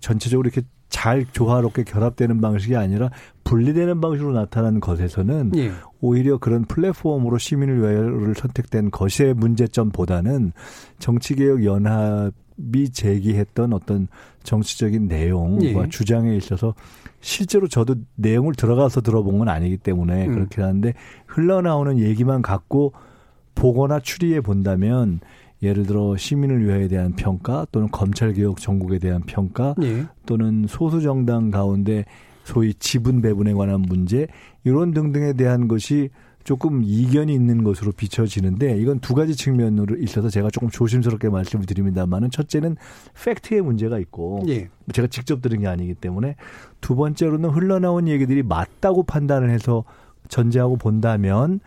전체적으로 이렇게 잘 조화롭게 결합되는 방식이 아니라 분리되는 방식으로 나타난 것에서는 예. 오히려 그런 플랫폼으로 시민을 위하여를 선택된 것의 문제점보다는 정치개혁 연합 이 제기했던 어떤 정치적인 내용과 예. 주장에 있어서 실제로 저도 내용을 들어가서 들어본 건 아니기 때문에 음. 그렇긴 한데 흘러나오는 얘기만 갖고 보거나 추리해 본다면 예를 들어 시민을 위하여에 대한 평가 또는 검찰 개혁 전국에 대한 평가 예. 또는 소수 정당 가운데 소위 지분 배분에 관한 문제 이런 등등에 대한 것이 조금 이견이 있는 것으로 비춰지는데 이건 두 가지 측면으로 있어서 제가 조금 조심스럽게 말씀을 드립니다만은 첫째는 팩트의 문제가 있고 예. 제가 직접 들은 게 아니기 때문에 두 번째로는 흘러나온 얘기들이 맞다고 판단을 해서 전제하고 본다면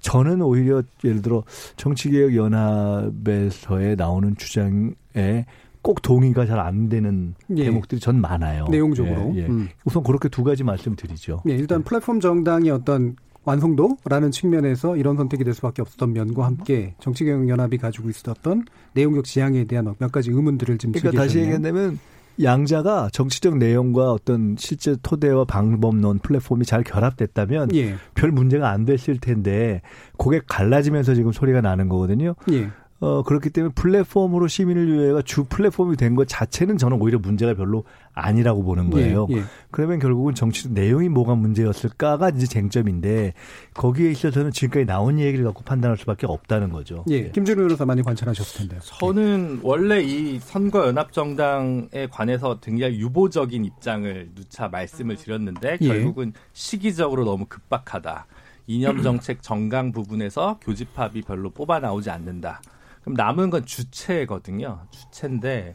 저는 오히려 예를 들어 정치개혁 연합에서의 나오는 주장에 꼭 동의가 잘 안 되는 예. 대목들이 전 많아요. 내용적으로. 예, 예. 음. 우선 그렇게 두 가지 말씀드리죠. 예, 일단 플랫폼 정당이 어떤 완성도라는 측면에서 이런 선택이 될 수밖에 없었던 면과 함께 정치개혁연합이 가지고 있었던 내용적 지향에 대한 몇 가지 의문들을 지금 그러니까 다시 얘기한다면 양자가 정치적 내용과 어떤 실제 토대와 방법론 플랫폼이 잘 결합됐다면 예. 별 문제가 안 됐을 텐데 그게 갈라지면서 지금 소리가 나는 거거든요. 예. 어, 그렇기 때문에 플랫폼으로 시민을 위해가 주 플랫폼이 된 것 자체는 저는 오히려 문제가 별로 아니라고 보는 예, 거예요. 예, 예. 그러면 결국은 정치 내용이 뭐가 문제였을까가 이제 쟁점인데 거기에 있어서는 지금까지 나온 얘기를 갖고 판단할 수밖에 없다는 거죠. 예. 예. 김준우 변호사 많이 관찰하셨을 텐데요. 저는 원래 이 선거 연합 정당에 관해서 굉장히 유보적인 입장을 누차 말씀을 드렸는데 예. 결국은 시기적으로 너무 급박하다. 이념 정책 정강 부분에서 교집합이 별로 뽑아 나오지 않는다. 그럼 남은 건 주체거든요. 주체인데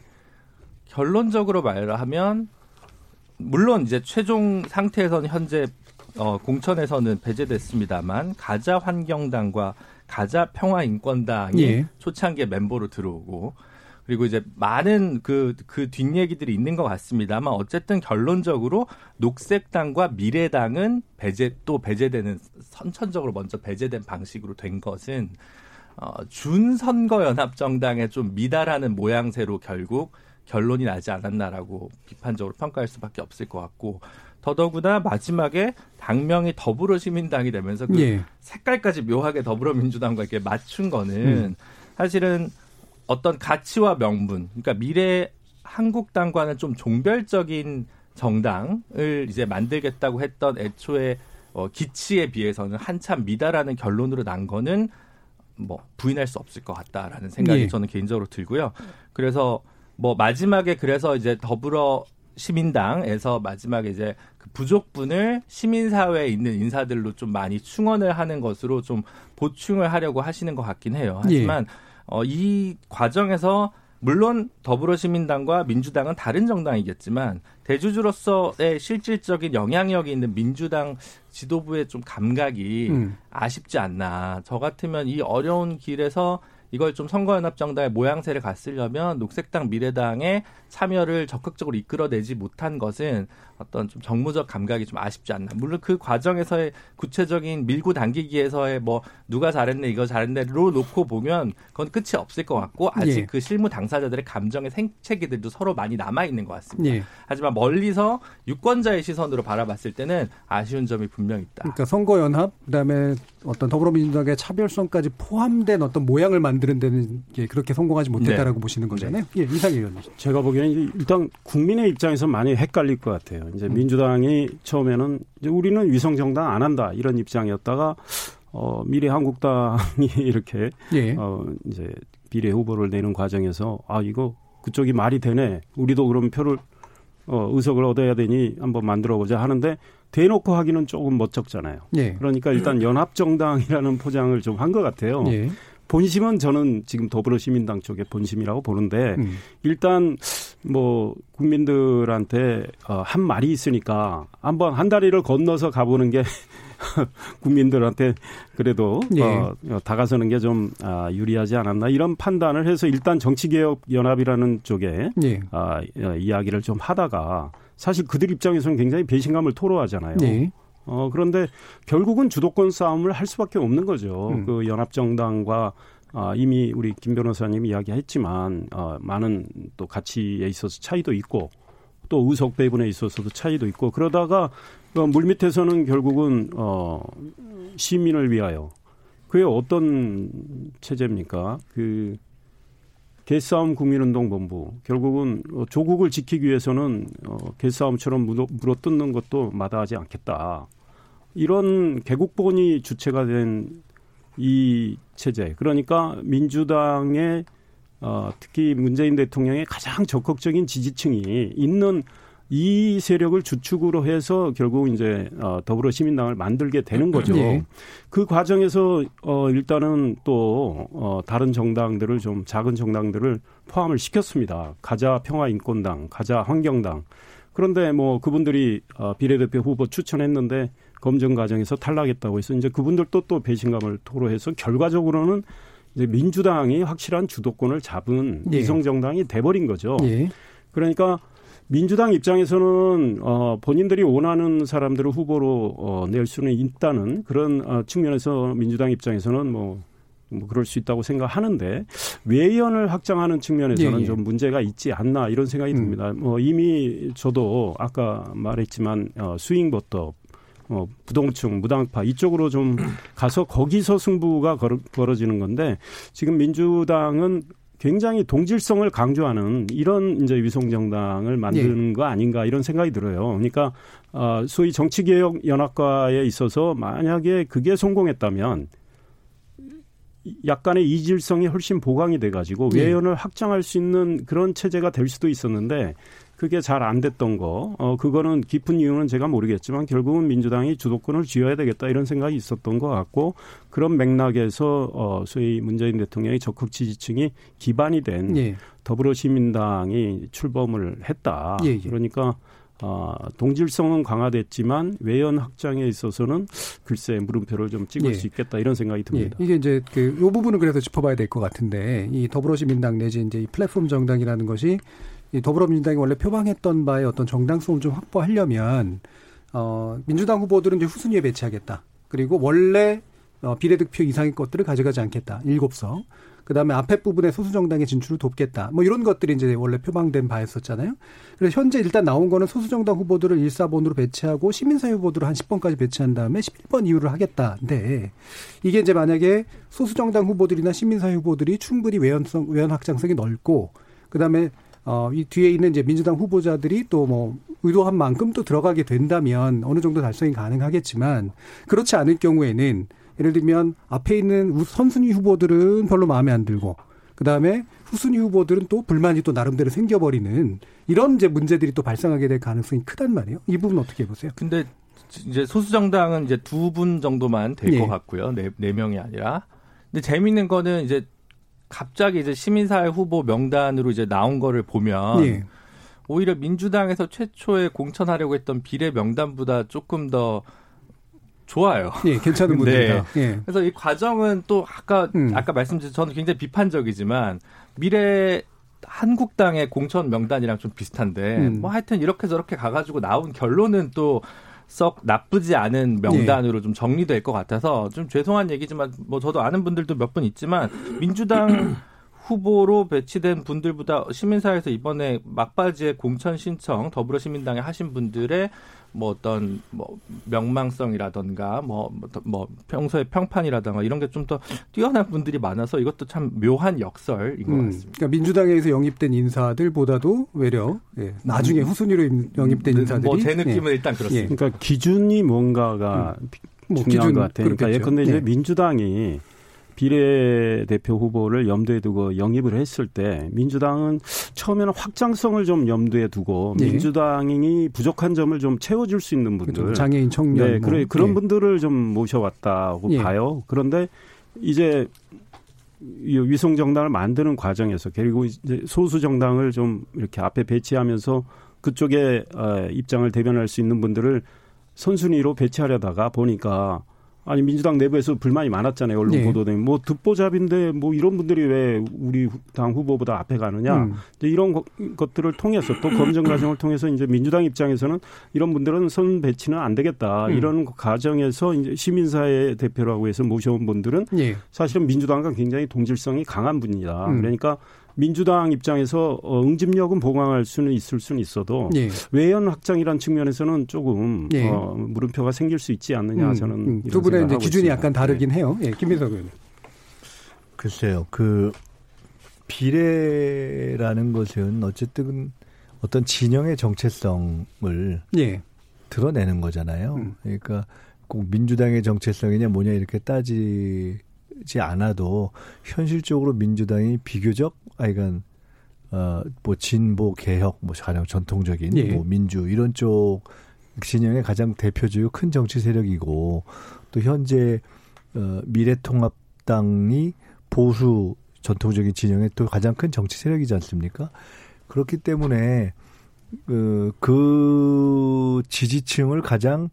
결론적으로 말하면 물론 이제 최종 상태에서는 현재 어, 공천에서는 배제됐습니다만 가자 환경당과 가자 평화인권당이 예. 초창기에 멤버로 들어오고 그리고 이제 많은 그, 그 뒷얘기들이 있는 것 같습니다만 어쨌든 결론적으로 녹색당과 미래당은 배제, 또 배제되는 선천적으로 먼저 배제된 방식으로 된 것은 어, 준선거연합정당에 좀 미달하는 모양새로 결국 결론이 나지 않았나라고 비판적으로 평가할 수밖에 없을 것 같고 더더구나 마지막에 당명이 더불어시민당이 되면서 그 예. 색깔까지 묘하게 더불어민주당과 이렇게 맞춘 거는 음. 사실은 어떤 가치와 명분, 그러니까 미래 한국당과는 좀 종별적인 정당을 이제 만들겠다고 했던 애초에 어, 기치에 비해서는 한참 미달하는 결론으로 난 거는 뭐 부인할 수 없을 것 같다라는 생각이 예. 저는 개인적으로 들고요. 그래서 뭐 마지막에 그래서 이제 더불어 시민당에서 마지막에 이제 그 부족분을 시민사회에 있는 인사들로 좀 많이 충원을 하는 것으로 좀 보충을 하려고 하시는 것 같긴 해요. 하지만 예. 어, 이 과정에서 물론 더불어시민당과 민주당은 다른 정당이겠지만 대주주로서의 실질적인 영향력이 있는 민주당 지도부의 좀 감각이 음. 아쉽지 않나. 저 같으면 이 어려운 길에서 이걸 좀 선거연합정당의 모양새를 갖으려면 녹색당 미래당의 참여를 적극적으로 이끌어내지 못한 것은 어떤 좀 정무적 감각이 좀 아쉽지 않나. 물론 그 과정에서의 구체적인 밀고 당기기에서의 뭐 누가 잘했네 이거 잘했네로 놓고 보면 그건 끝이 없을 것 같고 아직 예. 그 실무 당사자들의 감정의 생채기들도 서로 많이 남아 있는 것 같습니다. 예. 하지만 멀리서 유권자의 시선으로 바라봤을 때는 아쉬운 점이 분명 있다. 그러니까 선거 연합 그다음에 어떤 더불어민주당의 차별성까지 포함된 어떤 모양을 만드는 데는 예, 그렇게 성공하지 못했다라고 네. 보시는 거잖아요. 네. 예, 이상희 의원님. 제가 보기에는 일단 국민의 입장에서 많이 헷갈릴 것 같아요. 이제 음. 민주당이 처음에는 이제 우리는 위성 정당 안 한다 이런 입장이었다가 어 미래 한국당이 이렇게 예. 어 이제 비례 후보를 내는 과정에서 아 이거 그쪽이 말이 되네. 우리도 그럼 표를 어 의석을 얻어야 되니 한번 만들어 보자 하는데 대놓고 하기는 조금 멋쩍잖아요. 예. 그러니까 일단 연합 정당이라는 포장을 좀 한 것 같아요. 예. 본심은 저는 지금 더불어시민당 쪽의 본심이라고 보는데 음. 일단 뭐 국민들한테 어, 한 말이 있으니까 한번 한 다리를 건너서 가보는 게 국민들한테 그래도 예. 어, 다가서는 게 좀 아, 유리하지 않았나 이런 판단을 해서 일단 정치개혁 연합이라는 쪽에 예. 아, 어, 이야기를 좀 하다가 사실 그들 입장에서는 굉장히 배신감을 토로하잖아요. 예. 어, 그런데 결국은 주도권 싸움을 할 수밖에 없는 거죠. 음. 그 연합정당과 아, 이미 우리 김 변호사님이 이야기했지만 어, 많은 또 가치에 있어서 차이도 있고 또 의석 배분에 있어서도 차이도 있고 그러다가 어, 물밑에서는 결국은 어, 시민을 위하여 그게 어떤 체제입니까? 그 개싸움 국민운동본부 결국은 어, 조국을 지키기 위해서는 어, 개싸움처럼 물어, 물어뜯는 것도 마다하지 않겠다. 이런 개국본이 주체가 된 이 체제 그러니까 민주당의 어, 특히 문재인 대통령의 가장 적극적인 지지층이 있는 이 세력을 주축으로 해서 결국 이제 어, 더불어 시민당을 만들게 되는 거죠. 네. 그 과정에서 어 일단은 또 어, 다른 정당들을 좀 작은 정당들을 포함을 시켰습니다. 가자 평화인권당, 가자 환경당, 그런데 뭐 그분들이 어, 비례대표 후보 추천했는데 검증 과정에서 탈락했다고 해서 이제 그분들도 또 배신감을 토로해서 결과적으로는 이제 민주당이 확실한 주도권을 잡은 예. 위성 정당이 돼버린 거죠. 예. 그러니까 민주당 입장에서는 어 본인들이 원하는 사람들을 후보로 어낼 수는 있다는 그런 어 측면에서 민주당 입장에서는 뭐 뭐 그럴 수 있다고 생각하는데 외연을 확장하는 측면에서는 예, 예. 좀 문제가 있지 않나 이런 생각이 음. 듭니다. 뭐 이미 저도 아까 말했지만 어, 스윙 버터 어, 부동층, 무당파 이쪽으로 좀 가서 거기서 승부가 걸어, 벌어지는 건데 지금 민주당은 굉장히 동질성을 강조하는 이런 이제 위성 정당을 만드는 예. 거 아닌가 이런 생각이 들어요. 그러니까 어, 소위 정치개혁 연합과에 있어서 만약에 그게 성공했다면 약간의 이질성이 훨씬 보강이 돼가지고 네. 외연을 확장할 수 있는 그런 체제가 될 수도 있었는데 그게 잘 안 됐던 거, 어, 그거는 깊은 이유는 제가 모르겠지만 결국은 민주당이 주도권을 쥐어야 되겠다 이런 생각이 있었던 것 같고 그런 맥락에서 어, 소위 문재인 대통령의 적극 지지층이 기반이 된 예. 더불어시민당이 출범을 했다. 예, 예. 그러니까 어, 동질성은 강화됐지만 외연 확장에 있어서는 글쎄 물음표를 좀 찍을 예. 수 있겠다 이런 생각이 듭니다. 예. 이게 이제 그 요 부분은 그래서 짚어봐야 될 것 같은데 이 더불어시민당 내지 이제 이 플랫폼 정당이라는 것이 이 더불어민주당이 원래 표방했던 바의 어떤 정당성을 좀 확보하려면 어 민주당 후보들은 이제 후순위에 배치하겠다. 그리고 원래 어 비례득표 이상의 것들을 가져가지 않겠다. 일곱 석. 그다음에 앞에 부분에 소수 정당의 진출을 돕겠다. 뭐 이런 것들이 이제 원래 표방된 바였었잖아요. 그래서 현재 일단 나온 거는 소수 정당 후보들을 1, 4번으로 배치하고 시민사회 후보들을 한 10번까지 배치한 다음에 11번 이후를 하겠다근데 이게 이제 만약에 소수 정당 후보들이나 시민사회 후보들이 충분히 외연성 외연 확장성이 넓고 그다음에 어, 이 뒤에 있는 이제 민주당 후보자들이 또 뭐 의도한 만큼 또 들어가게 된다면 어느 정도 달성이 가능하겠지만 그렇지 않을 경우에는 예를 들면 앞에 있는 선순위 후보들은 별로 마음에 안 들고 그다음에 후순위 후보들은 또 불만이 또 나름대로 생겨버리는 이런 이제 문제들이 또 발생하게 될 가능성이 크단 말이에요. 이 부분 어떻게 보세요? 근데 이제 소수 정당은 이제 두 분 정도만 될것 예. 같고요. 네, 네 명이 아니라. 근데 재밌는 거는 이제 갑자기 이제 시민사회 후보 명단으로 이제 나온 거를 보면 예. 오히려 민주당에서 최초에 공천하려고 했던 비례 명단보다 조금 더 좋아요. 예, 괜찮은 분들이다. 네. 예. 그래서 이 과정은 또 아까 음. 아까 말씀드린 저는 굉장히 비판적이지만 미래 한국당의 공천 명단이랑 좀 비슷한데 음. 뭐 하여튼 이렇게 저렇게 가가지고 나온 결론은 또 썩 나쁘지 않은 명단으로 예. 좀 정리될 것 같아서 좀 죄송한 얘기지만 뭐 저도 아는 분들도 몇 분 있지만 민주당 후보로 배치된 분들보다 시민사회에서 이번에 막바지에 공천 신청 더불어시민당에 하신 분들의 뭐 어떤 뭐 명망성이라던가 뭐, 뭐, 뭐 평소에 평판이라던가 이런 게 좀 더 뛰어난 분들이 많아서 이것도 참 묘한 역설인 것 음, 같습니다. 그러니까 민주당에서 영입된 인사들보다도 외려 예, 나중에 음. 후순위로 영입된 음, 인사들이 뭐 제 느낌은 예. 일단 그렇습니다. 예. 그러니까 기준이 뭔가가 음. 뭐 중요한 기준, 것 같아요. 그러니까 예컨대 이제 예. 민주당이 비례대표 후보를 염두에 두고 영입을 했을 때 민주당은 처음에는 확장성을 좀 염두에 두고 네. 민주당이 부족한 점을 좀 채워줄 수 있는 분들 그렇죠. 장애인 청년 네, 그래, 그런 네. 분들을 좀 모셔왔다고 네. 봐요. 그런데 이제 위성 정당을 만드는 과정에서 그리고 이제 소수 정당을 좀 이렇게 앞에 배치하면서 그쪽에 어, 입장을 대변할 수 있는 분들을 선순위로 배치하려다가 보니까 아니 민주당 내부에서 불만이 많았잖아요. 언론 네. 보도된 뭐 듣보잡인데 뭐 이런 분들이 왜 우리 당 후보보다 앞에 가느냐. 음. 이제 이런 것, 것들을 통해서 또 검증 과정을 통해서 이제 민주당 입장에서는 이런 분들은 선 배치는 안 되겠다. 음. 이런 과정에서 이제 시민사회 대표라고 해서 모셔온 분들은 네. 사실은 민주당과 굉장히 동질성이 강한 분이다. 음. 그러니까 민주당 입장에서 어, 응집력은 보강할 수는 있을 수는 있어도 예. 외연 확장이란 측면에서는 조금 예. 어, 물음표가 생길 수 있지 않느냐 음, 저는 음. 두 분의 이제 기준이 있습니다. 약간 다르긴 네. 해요. 예, 김민석 의원님. 글쎄요, 그 비례라는 것은 어쨌든 어떤 진영의 정체성을 예. 드러내는 거잖아요. 음. 그러니까 꼭 민주당의 정체성이냐 뭐냐 이렇게 따지 지 않아도 현실적으로 민주당이 비교적 아이간 어뭐 진보 개혁 뭐 가장 전통적인 예. 뭐 민주 이런 쪽 진영의 가장 대표적이고 큰 정치 세력이고 또 현재 어 미래통합당이 보수 전통적인 진영의 또 가장 큰 정치 세력이지 않습니까? 그렇기 때문에 그, 그 지지층을 가장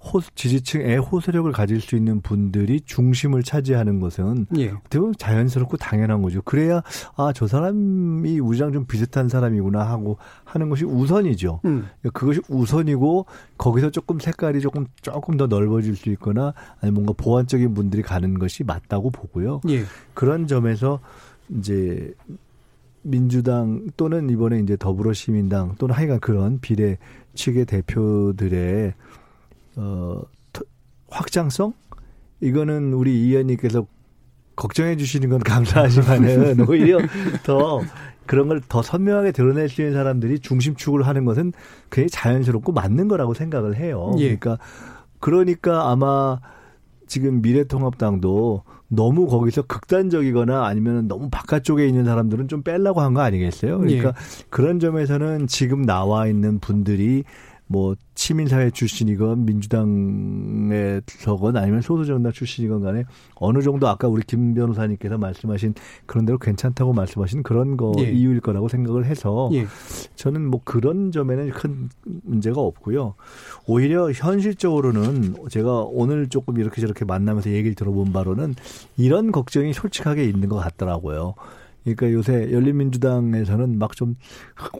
호, 지지층의 호소력을 가질 수 있는 분들이 중심을 차지하는 것은 예. 자연스럽고 당연한 거죠. 그래야 아 저 사람이 우리랑 좀 비슷한 사람이구나 하고 하는 것이 우선이죠. 음. 그것이 우선이고 거기서 조금 색깔이 조금 조금 더 넓어질 수 있거나 아니 뭔가 보완적인 분들이 가는 것이 맞다고 보고요. 예. 그런 점에서 이제 민주당 또는 이번에 이제 더불어시민당 또는 하여간 그런 비례 측의 대표들의 어, 확장성? 이거는 우리 이 의원님께서 걱정해 주시는 건 감사하지만은 오히려 더 그런 걸 더 선명하게 드러낼 수 있는 사람들이 중심축을 하는 것은 굉장히 자연스럽고 맞는 거라고 생각을 해요. 예. 그러니까 그러니까 아마 지금 미래통합당도 너무 거기서 극단적이거나 아니면 너무 바깥쪽에 있는 사람들은 좀 빼려고 한 거 아니겠어요? 그러니까 예. 그런 점에서는 지금 나와 있는 분들이 뭐 시민사회 출신이건 민주당에서건 아니면 소수정당 출신이건 간에 어느 정도 아까 우리 김 변호사님께서 말씀하신 그런 대로 괜찮다고 말씀하신 그런 거 예. 이유일 거라고 생각을 해서 예. 저는 뭐 그런 점에는 큰 문제가 없고요. 오히려 현실적으로는 제가 오늘 조금 이렇게 저렇게 만나면서 얘기를 들어본 바로는 이런 걱정이 솔직하게 있는 것 같더라고요. 그러니까 요새 열린민주당에서는 막 좀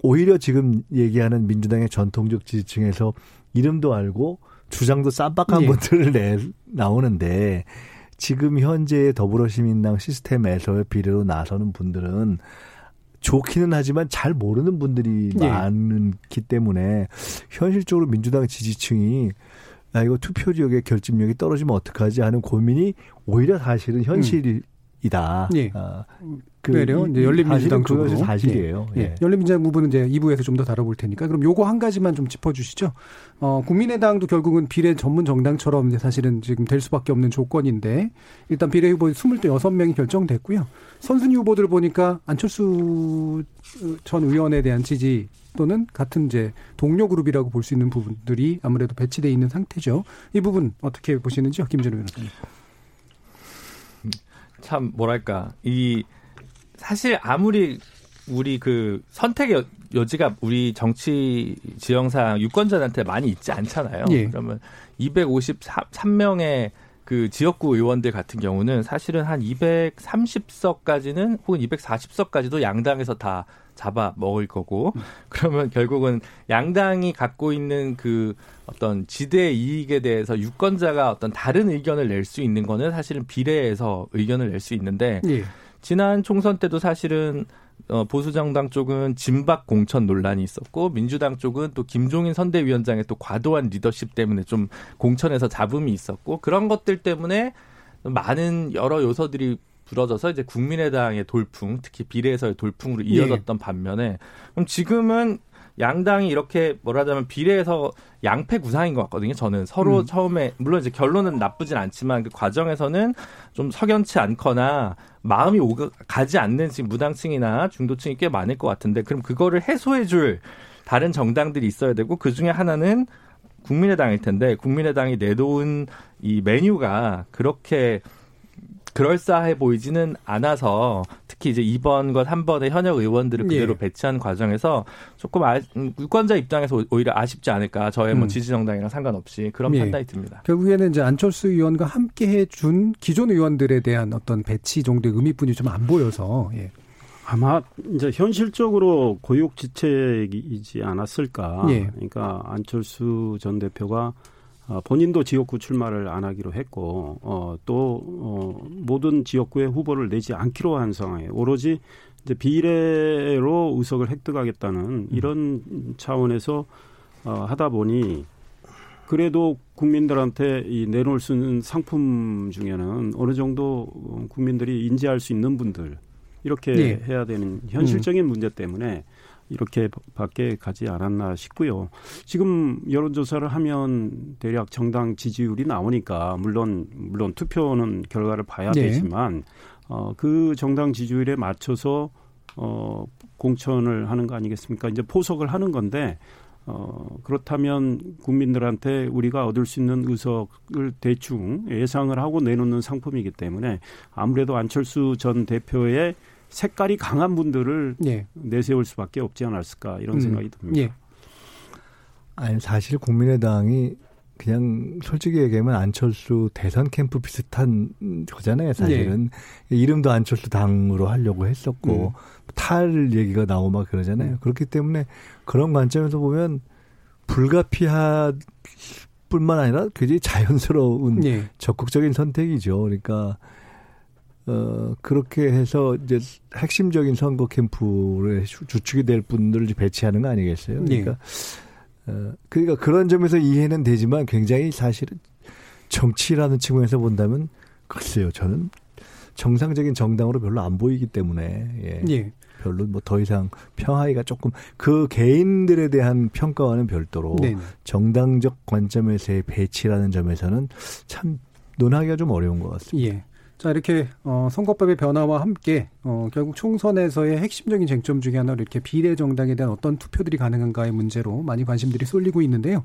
오히려 지금 얘기하는 민주당의 전통적 지지층에서 이름도 알고 주장도 쌈박한 예. 분들을 내 나오는데 지금 현재 더불어시민당 시스템에서의 비례로 나서는 분들은 좋기는 하지만 잘 모르는 분들이 예. 많기 때문에 현실적으로 민주당 지지층이 아 이거 투표 지역의 결집력이 떨어지면 어떡하지 하는 고민이 오히려 사실은 현실이다. 음. 예. 아, 그 외려 이제 열린민주당 쪽으로 사실이에요. 예. 예. 열린민주당 부분은 이제 2부에서 좀 더 다뤄볼 테니까 그럼 요거 한 가지만 좀 짚어주시죠. 어, 국민의당도 결국은 비례 전문 정당처럼 이제 사실은 지금 될 수밖에 없는 조건인데 일단 비례 후보 26명이 결정됐고요. 선순위 후보들 보니까 안철수 전 의원에 대한 지지 또는 같은 이제 동료 그룹이라고 볼 수 있는 부분들이 아무래도 배치돼 있는 상태죠. 이 부분 어떻게 보시는지요, 김준호 변호사님? 참 뭐랄까 이 사실 아무리 우리 그 선택의 여지가 우리 정치 지형상 유권자한테 많이 있지 않잖아요. 예. 그러면 253명의 그 지역구 의원들 같은 경우는 사실은 한 230석까지는 혹은 240석까지도 양당에서 다 잡아 먹을 거고 그러면 결국은 양당이 갖고 있는 그 어떤 지대 이익에 대해서 유권자가 어떤 다른 의견을 낼 수 있는 거는 사실은 비례에서 의견을 낼 수 있는데 예. 지난 총선 때도 사실은 어, 보수정당 쪽은 진박 공천 논란이 있었고 민주당 쪽은 또 김종인 선대위원장의 또 과도한 리더십 때문에 좀 공천에서 잡음이 있었고 그런 것들 때문에 많은 여러 요소들이 불어져서 이제 국민의당의 돌풍, 특히 비례에서의 돌풍으로 이어졌던 예. 반면에 그럼 지금은 양당이 이렇게 뭐라자면 비례해서 양패 구상인 것 같거든요. 저는 서로 음. 처음에 물론 이제 결론은 나쁘진 않지만 그 과정에서는 좀 석연치 않거나 마음이 오가 가지 않는 지금 무당층이나 중도층이 꽤 많을 것 같은데 그럼 그거를 해소해줄 다른 정당들이 있어야 되고 그 중에 하나는 국민의당일 텐데 국민의당이 내놓은 이 메뉴가 그렇게 그럴싸해 보이지는 않아서 특히 이제 이번 것한 번에 현역 의원들을 예. 그대로 예. 배치한 과정에서 조금 아, 음, 유권자 입장에서 오히려 아쉽지 않을까 저의 뭐 음. 지지 정당이랑 상관없이 그런 예. 판단이 듭니다. 결국에는 이제 안철수 의원과 함께 해준 기존 의원들에 대한 어떤 배치 정도의 의미뿐이 좀 안 보여서 예. 아마 이제 현실적으로 고육지책이지 않았을까. 예. 그러니까 안철수 전 대표가 어, 본인도 지역구 출마를 안 하기로 했고 어, 또 어, 모든 지역구에 후보를 내지 않기로 한 상황에 오로지 이제 비례로 의석을 획득하겠다는 음. 이런 차원에서 어, 하다 보니 그래도 국민들한테 이 내놓을 수 있는 상품 중에는 어느 정도 국민들이 인지할 수 있는 분들 이렇게 네. 해야 되는 현실적인 음. 문제 때문에 이렇게 밖에 가지 않았나 싶고요. 지금 여론조사를 하면 대략 정당 지지율이 나오니까 물론 물론 투표는 결과를 봐야 네. 되지만 어, 그 정당 지지율에 맞춰서 어, 공천을 하는 거 아니겠습니까? 이제 포석을 하는 건데 어, 그렇다면 국민들한테 우리가 얻을 수 있는 의석을 대충 예상을 하고 내놓는 상품이기 때문에 아무래도 안철수 전 대표의 색깔이 강한 분들을 예. 내세울 수밖에 없지 않았을까 이런 음. 생각이 듭니다. 예. 아니 사실 국민의당이 그냥 솔직히 얘기하면 안철수 대선 캠프 비슷한 거잖아요. 사실은 네. 이름도 안철수 당으로 하려고 했었고 음. 탈 얘기가 나오고 막 그러잖아요. 음. 그렇기 때문에 그런 관점에서 보면 불가피할 뿐만 아니라 굉장히 자연스러운 네. 적극적인 선택이죠. 그러니까 어 그렇게 해서 이제 핵심적인 선거 캠프를 주축이 될 분들을 배치하는 거 아니겠어요? 그러니까 네. 어, 그러니까 그런 점에서 이해는 되지만 굉장히 사실은 정치라는 측면에서 본다면 글쎄요, 저는 정상적인 정당으로 별로 안 보이기 때문에 예. 예. 별로 뭐 더 이상 평하기가 조금 그 개인들에 대한 평가와는 별도로 네 정당적 관점에서의 배치라는 점에서는 참 논하기가 좀 어려운 것 같습니다. 예. 자 이렇게 어, 선거법의 변화와 함께 어, 결국 총선에서의 핵심적인 쟁점 중에 하나로 이렇게 비례 정당에 대한 어떤 투표들이 가능한가의 문제로 많이 관심들이 쏠리고 있는데요.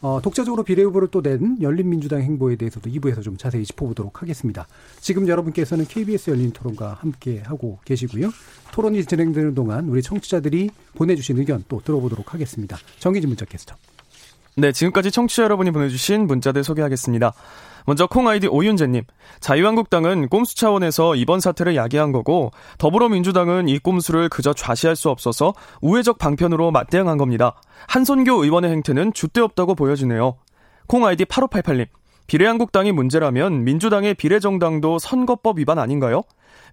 어, 독자적으로 비례 후보를 또 낸 열린민주당 행보에 대해서도 2부에서 좀 자세히 짚어보도록 하겠습니다. 지금 여러분께서는 KBS 열린 토론과 함께 하고 계시고요. 토론이 진행되는 동안 우리 청취자들이 보내주신 의견 또 들어보도록 하겠습니다. 정기진 문자 캐스터. 네, 지금까지 청취자 여러분이 보내주신 문자들 소개하겠습니다. 먼저 콩 아이디 오윤재님, 자유한국당은 꼼수 차원에서 이번 사태를 야기한 거고 더불어민주당은 이 꼼수를 그저 좌시할 수 없어서 우회적 방편으로 맞대응한 겁니다. 한선교 의원의 행태는 줏대없다고 보여지네요. 콩 아이디 8588님, 비례한국당이 문제라면 민주당의 비례정당도 선거법 위반 아닌가요?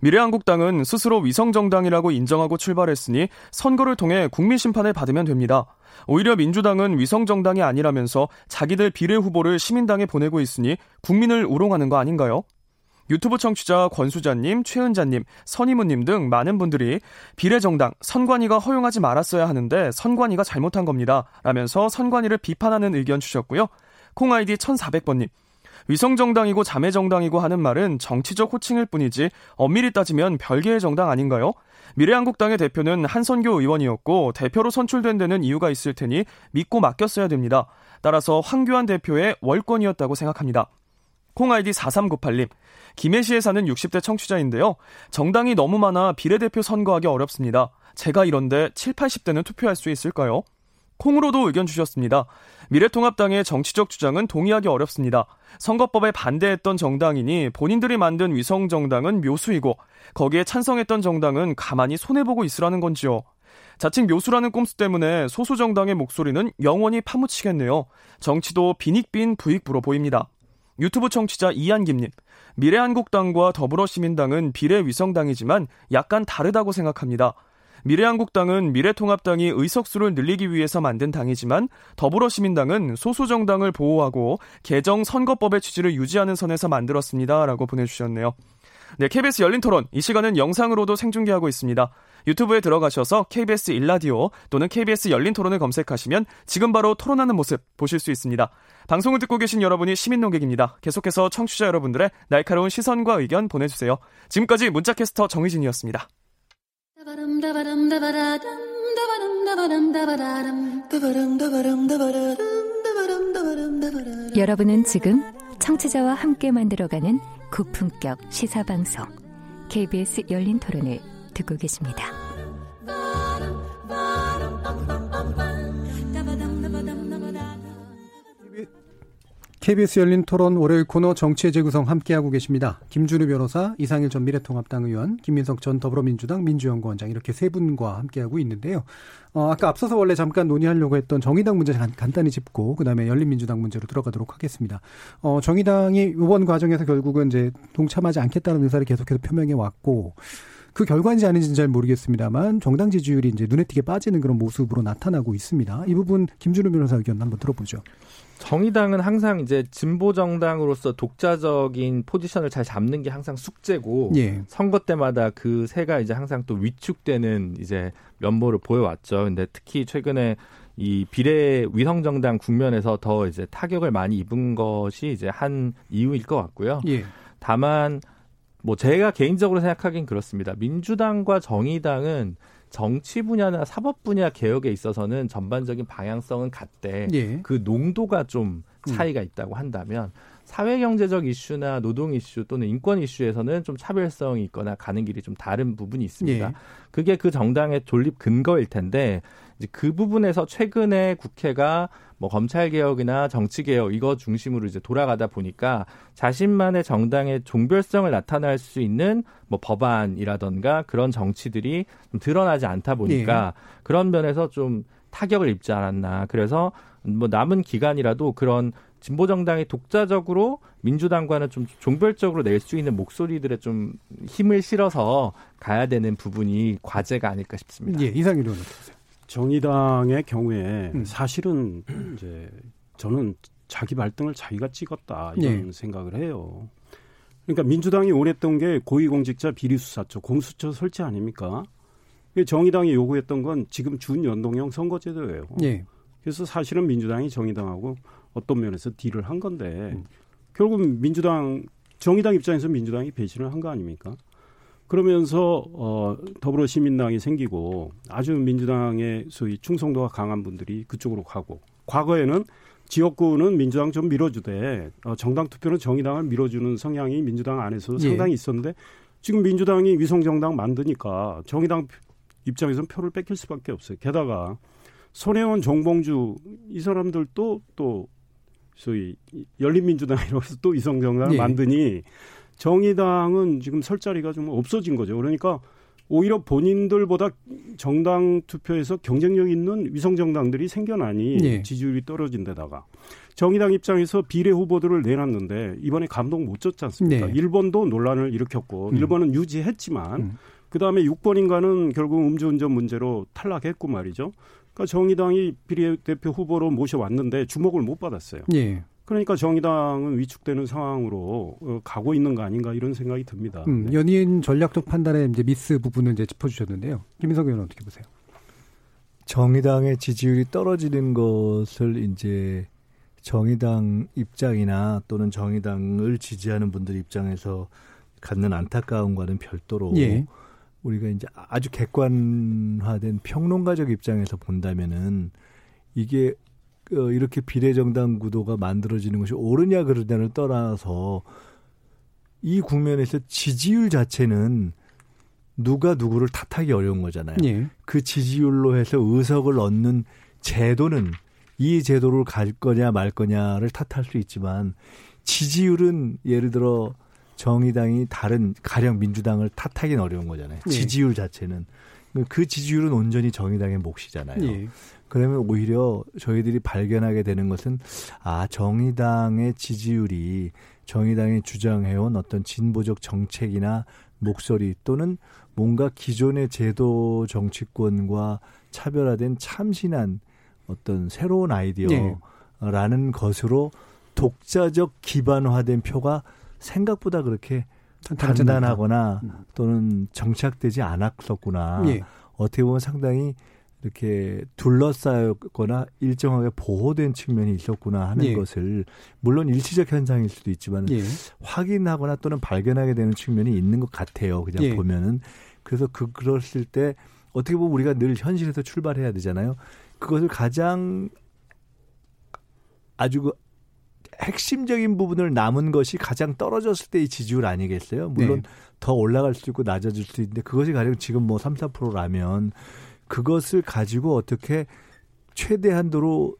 미래한국당은 스스로 위성정당이라고 인정하고 출발했으니 선거를 통해 국민 심판을 받으면 됩니다. 오히려 민주당은 위성정당이 아니라면서 자기들 비례 후보를 시민당에 보내고 있으니 국민을 우롱하는 거 아닌가요? 유튜브 청취자 권수자님, 최은자님, 선이무님 등 많은 분들이 비례정당, 선관위가 허용하지 말았어야 하는데 선관위가 잘못한 겁니다. 라면서 선관위를 비판하는 의견 주셨고요. 콩아이디 1400번님, 위성정당이고 자매정당이고 하는 말은 정치적 호칭일 뿐이지 엄밀히 따지면 별개의 정당 아닌가요? 미래한국당의 대표는 한선교 의원이었고 대표로 선출된 데는 이유가 있을 테니 믿고 맡겼어야 됩니다. 따라서 황교안 대표의 월권이었다고 생각합니다. 콩 아이디 4398님, 김해시에 사는 60대 청취자인데요. 정당이 너무 많아 비례대표 선거하기 어렵습니다. 제가 이런데 7, 80대는 투표할 수 있을까요? 콩으로도 의견 주셨습니다. 미래통합당의 정치적 주장은 동의하기 어렵습니다. 선거법에 반대했던 정당이니 본인들이 만든 위성 정당은 묘수이고 거기에 찬성했던 정당은 가만히 손해보고 있으라는 건지요. 자칭 묘수라는 꼼수 때문에 소수 정당의 목소리는 영원히 파묻히겠네요. 정치도 비닉빈 부익부로 보입니다. 유튜브 청취자 이한김님, 미래한국당과 더불어시민당은 비례위성당이지만 약간 다르다고 생각합니다. 미래한국당은 미래통합당이 의석수를 늘리기 위해서 만든 당이지만 더불어시민당은 소수정당을 보호하고 개정 선거법의 취지를 유지하는 선에서 만들었습니다. 라고 보내주셨네요. 네, KBS 열린 토론. 이 시간은 영상으로도 생중계하고 있습니다. 유튜브에 들어가셔서 KBS 일라디오 또는 KBS 열린 토론을 검색하시면 지금 바로 토론하는 모습 보실 수 있습니다. 방송을 듣고 계신 여러분이 시민 농객입니다. 계속해서 청취자 여러분들의 날카로운 시선과 의견 보내주세요. 지금까지 문자캐스터 정희진이었습니다. 여러분은 지금 청취자와 함께 만들어가는 고품격 시사방송 KBS 열린 토론을 듣고 계십니다. KBS 열린 토론 월요일 코너 정치의 재구성 함께하고 계십니다. 김준우 변호사, 이상일 전 미래통합당 의원, 김민석 전 더불어민주당 민주연구원장 이렇게 세 분과 함께하고 있는데요. 어, 아까 앞서서 원래 잠깐 논의하려고 했던 정의당 문제 간, 간단히 짚고 그다음에 열린민주당 문제로 들어가도록 하겠습니다. 어, 정의당이 이번 과정에서 결국은 이제 동참하지 않겠다는 의사를 계속해서 표명해 왔고 그 결과인지 아닌지는 잘 모르겠습니다만 정당 지지율이 이제 눈에 띄게 빠지는 그런 모습으로 나타나고 있습니다. 이 부분 김준우 변호사 의견 한번 들어보죠. 정의당은 항상 이제 진보 정당으로서 독자적인 포지션을 잘 잡는 게 항상 숙제고 예. 선거 때마다 그 새가 이제 항상 또 위축되는 이제 면모를 보여왔죠. 근데 특히 최근에 이 비례 위성 정당 국면에서 더 이제 타격을 많이 입은 것이 이제 한 이유일 것 같고요. 예. 다만 뭐 제가 개인적으로 생각하긴 그렇습니다. 민주당과 정의당은 정치 분야나 사법 분야 개혁에 있어서는 전반적인 방향성은 같대. 예. 그 농도가 좀 음. 차이가 있다고 한다면 사회 경제적 이슈나 노동 이슈 또는 인권 이슈에서는 좀 차별성이 있거나 가는 길이 좀 다른 부분이 있습니다. 예. 그게 그 정당의 존립 근거일 텐데 이제 그 부분에서 최근에 국회가 뭐 검찰 개혁이나 정치 개혁 이거 중심으로 이제 돌아가다 보니까 자신만의 정당의 종별성을 나타낼 수 있는 뭐 법안이라던가 그런 정치들이 좀 드러나지 않다 보니까 네. 그런 면에서 좀 타격을 입지 않았나. 그래서 뭐 남은 기간이라도 그런 진보 정당이 독자적으로 민주당과는 좀 종별적으로 낼 수 있는 목소리들에 좀 힘을 실어서 가야 되는 부분이 과제가 아닐까 싶습니다. 예, 이상일 의원 어떠세요? 정의당의 경우에 음. 사실은 이제 저는 자기 발등을 자기가 찍었다 이런 예. 생각을 해요. 그러니까 민주당이 원했던 게 고위공직자 비리수사처 공수처 설치 아닙니까? 정의당이 요구했던 건 지금 준연동형 선거제도예요. 예. 그래서 사실은 민주당이 정의당하고 어떤 면에서 딜을 한 건데 음. 결국 민주당 정의당 입장에서 민주당이 배신을 한 거 아닙니까? 그러면서 어 더불어시민당이 생기고 아주 민주당의 소위 충성도가 강한 분들이 그쪽으로 가고 과거에는 지역구는 민주당 좀 밀어주되 어, 정당 투표는 정의당을 밀어주는 성향이 민주당 안에서 예. 상당히 있었는데 지금 민주당이 위성 정당 만드니까 정의당 입장에서는 표를 뺏길 수밖에 없어요. 게다가 손혜원, 정봉주 이 사람들도 또 소위 열린민주당이라고 해서 또 이성정당을 예. 만드니 정의당은 지금 설 자리가 좀 없어진 거죠. 그러니까 오히려 본인들보다 정당 투표에서 경쟁력 있는 위성 정당들이 생겨나니 예. 지지율이 떨어진 데다가 정의당 입장에서 비례 후보들을 내놨는데 이번에 감동 못 줬지 않습니까? 네. 일본도 논란을 일으켰고 음. 일본은 유지했지만 음. 그다음에 6번인가는 결국 음주운전 문제로 탈락했고 말이죠. 그러니까 정의당이 비례대표 후보로 모셔왔는데 주목을 못 받았어요. 예. 그러니까 정의당은 위축되는 상황으로 어, 가고 있는 거 아닌가 이런 생각이 듭니다. 음, 네. 연인 전략적 판단의 이제 미스 부분을 이제 짚어주셨는데요. 김인석 의원은 어떻게 보세요? 정의당의 지지율이 떨어지는 것을 이제 정의당 입장이나 또는 정의당을 지지하는 분들 입장에서 갖는 안타까움과는 별도로 예. 우리가 이제 아주 객관화된 평론가적 입장에서 본다면은 이게 어, 이렇게 비례정당 구도가 만들어지는 것이 옳으냐 그르냐를 떠나서 이 국면에서 지지율 자체는 누가 누구를 탓하기 어려운 거잖아요. 예. 그 지지율로 해서 의석을 얻는 제도는 이 제도를 갈 거냐 말 거냐를 탓할 수 있지만 지지율은 예를 들어 정의당이 다른 가령 민주당을 탓하기는 어려운 거잖아요. 예. 지지율 자체는 그 지지율은 온전히 정의당의 몫이잖아요. 예. 그러면 오히려 저희들이 발견하게 되는 것은 아 정의당의 지지율이 정의당이 주장해온 어떤 진보적 정책이나 목소리 또는 뭔가 기존의 제도 정치권과 차별화된 참신한 어떤 새로운 아이디어라는 네. 것으로 독자적 기반화된 표가 생각보다 그렇게 단단하거나 음. 또는 정착되지 않았었구나. 예. 어떻게 보면 상당히 이렇게 둘러싸였거나 일정하게 보호된 측면이 있었구나 하는 예. 것을 물론 일시적 현상일 수도 있지만 예. 확인하거나 또는 발견하게 되는 측면이 있는 것 같아요. 그냥 예. 보면은 그래서 그 그랬을 때 어떻게 보면 우리가 늘 현실에서 출발해야 되잖아요. 그것을 가장 아주 그 핵심적인 부분을 남은 것이 가장 떨어졌을 때의 지지율 아니겠어요? 물론 네. 더 올라갈 수 있고 낮아질 수 있는데 그것이 가령 지금 뭐 3, 4%라면 그것을 가지고 어떻게 최대한도로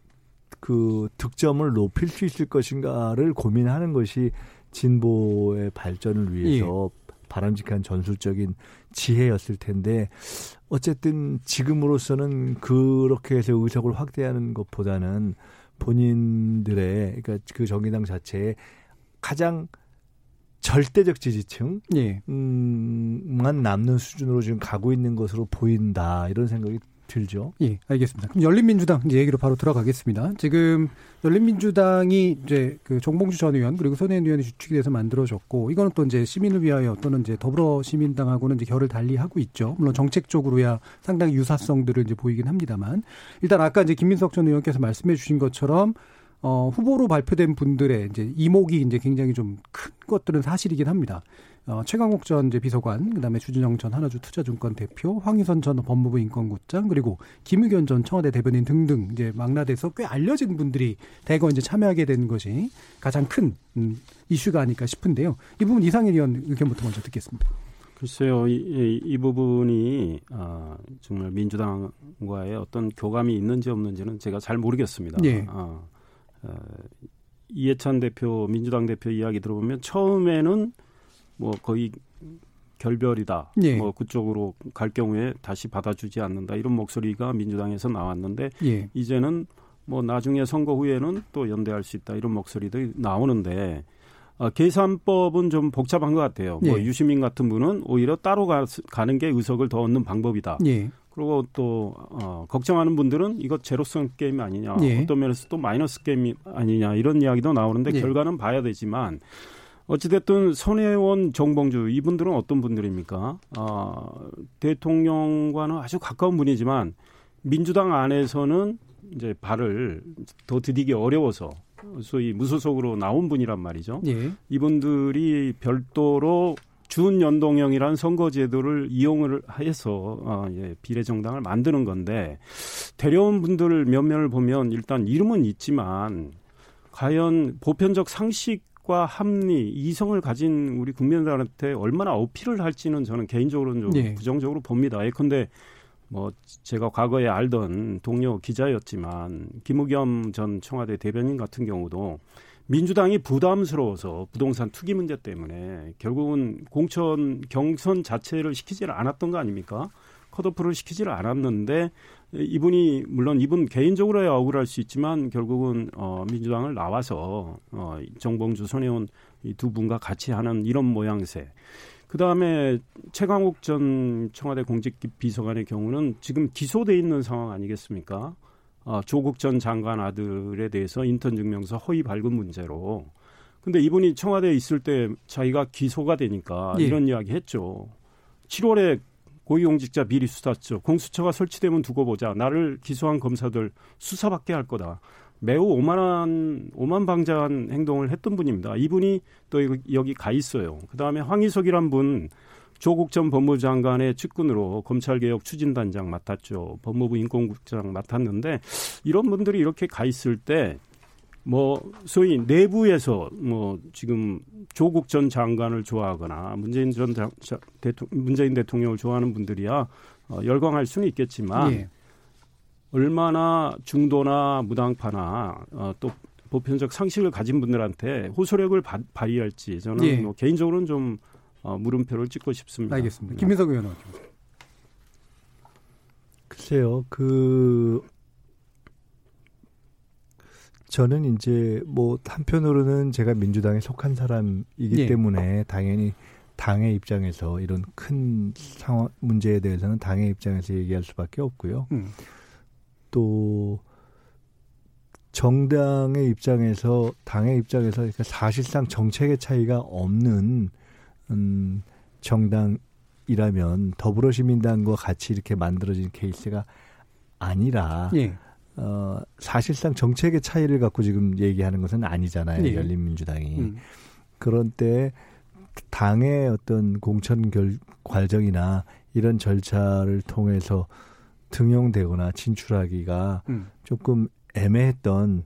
그 득점을 높일 수 있을 것인가를 고민하는 것이 진보의 발전을 위해서 예. 바람직한 전술적인 지혜였을 텐데 어쨌든 지금으로서는 그렇게 해서 의석을 확대하는 것보다는 본인들의 그러니까 그 정의당 자체에 가장 절대적 지지층 예. 남는 수준으로 지금 가고 있는 것으로 보인다 이런 생각이 들죠. 예, 알겠습니다. 그럼 열린민주당 이제 얘기로 바로 들어가겠습니다. 지금 열린민주당이 이제 그 정봉주 전 의원 그리고 손혜원 의원이 주축이 돼서 만들어졌고 이거는 또 이제 시민을 위하여 또는 이제 더불어시민당하고는 이제 결을 달리 하고 있죠. 물론 정책적으로야 상당히 유사성들을 이제 보이긴 합니다만 일단 아까 이제 김민석 전 의원께서 말씀해 주신 것처럼 어, 후보로 발표된 분들의 이제 이목이 이제 굉장히 좀 큰 것들은 사실이긴 합니다. 어, 최강욱 전 이제 비서관, 그다음에 주진영 전 하나주 투자증권 대표, 황희선 전 법무부 인권국장, 그리고 김의견 전 청와대 대변인 등등 이제 망라돼서 꽤 알려진 분들이 대거 이제 참여하게 된 것이 가장 큰 음, 이슈가 아닐까 싶은데요. 이 부분 이상일 의원 의견부터 먼저 듣겠습니다. 글쎄요, 이, 이 부분이 아, 정말 민주당과의 어떤 교감이 있는지 없는지는 제가 잘 모르겠습니다. 예. 아, 아, 이해찬 대표, 민주당 대표 이야기 들어보면 처음에는 뭐 거의 결별이다. 예. 뭐 그쪽으로 갈 경우에 다시 받아주지 않는다. 이런 목소리가 민주당에서 나왔는데 예. 이제는 뭐 나중에 선거 후에는 또 연대할 수 있다. 이런 목소리도 나오는데 어, 계산법은 좀 복잡한 것 같아요. 뭐 예. 뭐 유시민 같은 분은 오히려 따로 가, 가는 게 의석을 더 얻는 방법이다. 예. 그리고 또 어, 걱정하는 분들은 이거 제로성 게임 아니냐, 예. 어떤 면에서 또 마이너스 게임 아니냐 이런 이야기도 나오는데 예. 결과는 봐야 되지만 어찌됐든 손혜원, 정봉주 이분들은 어떤 분들입니까? 아, 대통령과는 아주 가까운 분이지만 민주당 안에서는 이제 발을 더 디디기 어려워서 소위 무소속으로 나온 분이란 말이죠. 예. 이분들이 별도로 준연동형이라는 선거제도를 이용을 해서 어, 예, 비례정당을 만드는 건데 데려온 분들 몇몇을 보면 일단 이름은 있지만 과연 보편적 상식과 합리, 이성을 가진 우리 국민들한테 얼마나 어필을 할지는 저는 개인적으로는 좀 예. 부정적으로 봅니다. 예컨대 뭐 제가 과거에 알던 동료 기자였지만 김우겸 전 청와대 대변인 같은 경우도 민주당이 부담스러워서 부동산 투기 문제 때문에 결국은 공천 경선 자체를 시키지를 않았던 거 아닙니까? 컷오프를 시키지를 않았는데 이분이 물론 이분 개인적으로야 억울할 수 있지만 결국은 어 민주당을 나와서 어 정봉주 손혜원 이 두 분과 같이 하는 이런 모양새. 그 다음에 최강욱 전 청와대 공직 비서관의 경우는 지금 기소돼 있는 상황 아니겠습니까? 어, 조국 전 장관 아들에 대해서 인턴 증명서 허위 발급 문제로. 근데 이분이 청와대에 있을 때 자기가 기소가 되니까 예. 이런 이야기 했죠. 7월에 고위공직자 비리 수사처 공수처가 설치되면 두고 보자. 나를 기소한 검사들 수사받게 할 거다. 매우 오만한 오만방자한 행동을 했던 분입니다. 이분이 또 여기 가 있어요. 그다음에 황희석이란 분 조국 전 법무부 장관의 측근으로 검찰개혁 추진단장 맡았죠. 법무부 인권국장 맡았는데 이런 분들이 이렇게 가 있을 때 뭐 소위 내부에서 뭐 지금 조국 전 장관을 좋아하거나 문재인 전 대통령 문재인 대통령을 좋아하는 분들이야 어, 열광할 수는 있겠지만 예. 얼마나 중도나 무당파나 어, 또 보편적 상식을 가진 분들한테 호소력을 바, 발휘할지 저는 예. 뭐 개인적으로는 좀 어, 물음표를 찍고 싶습니다. 알겠습니다. 김민석 의원은 어떻게 글쎄요, 그 저는 이제 뭐 한편으로는 제가 민주당에 속한 사람이기 예. 때문에 당연히 당의 입장에서 이런 큰 상황 문제에 대해서는 당의 입장에서 얘기할 수밖에 없고요. 음. 또 정당의 입장에서 당의 입장에서 그러니까 사실상 정책의 차이가 없는 음 정당이라면 더불어시민당과 같이 이렇게 만들어진 케이스가 아니라 예. 어 사실상 정책의 차이를 갖고 지금 얘기하는 것은 아니잖아요. 예. 열린민주당이. 음. 그런 때 당의 어떤 공천 결 과정이나 이런 절차를 통해서 등용되거나 진출하기가 음. 조금 애매했던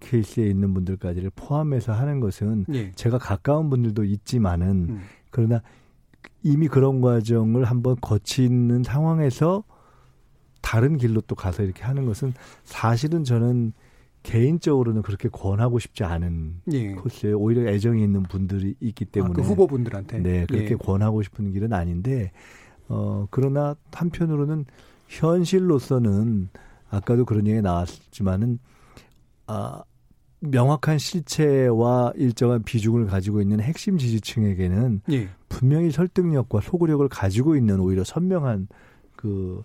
케이스에 있는 분들까지를 포함해서 하는 것은 예. 제가 가까운 분들도 있지만은 음. 그러나 이미 그런 과정을 한번 거치는 상황에서 다른 길로 또 가서 이렇게 하는 것은 사실은 저는 개인적으로는 그렇게 권하고 싶지 않은 예. 코스에 오히려 애정이 있는 분들이 있기 때문에 아, 그 후보분들한테 네 그렇게 예. 권하고 싶은 길은 아닌데 어 그러나 한편으로는 현실로서는 아까도 그런 얘기 나왔지만은 아 명확한 실체와 일정한 비중을 가지고 있는 핵심 지지층에게는 예. 분명히 설득력과 소구력을 가지고 있는 오히려 선명한 그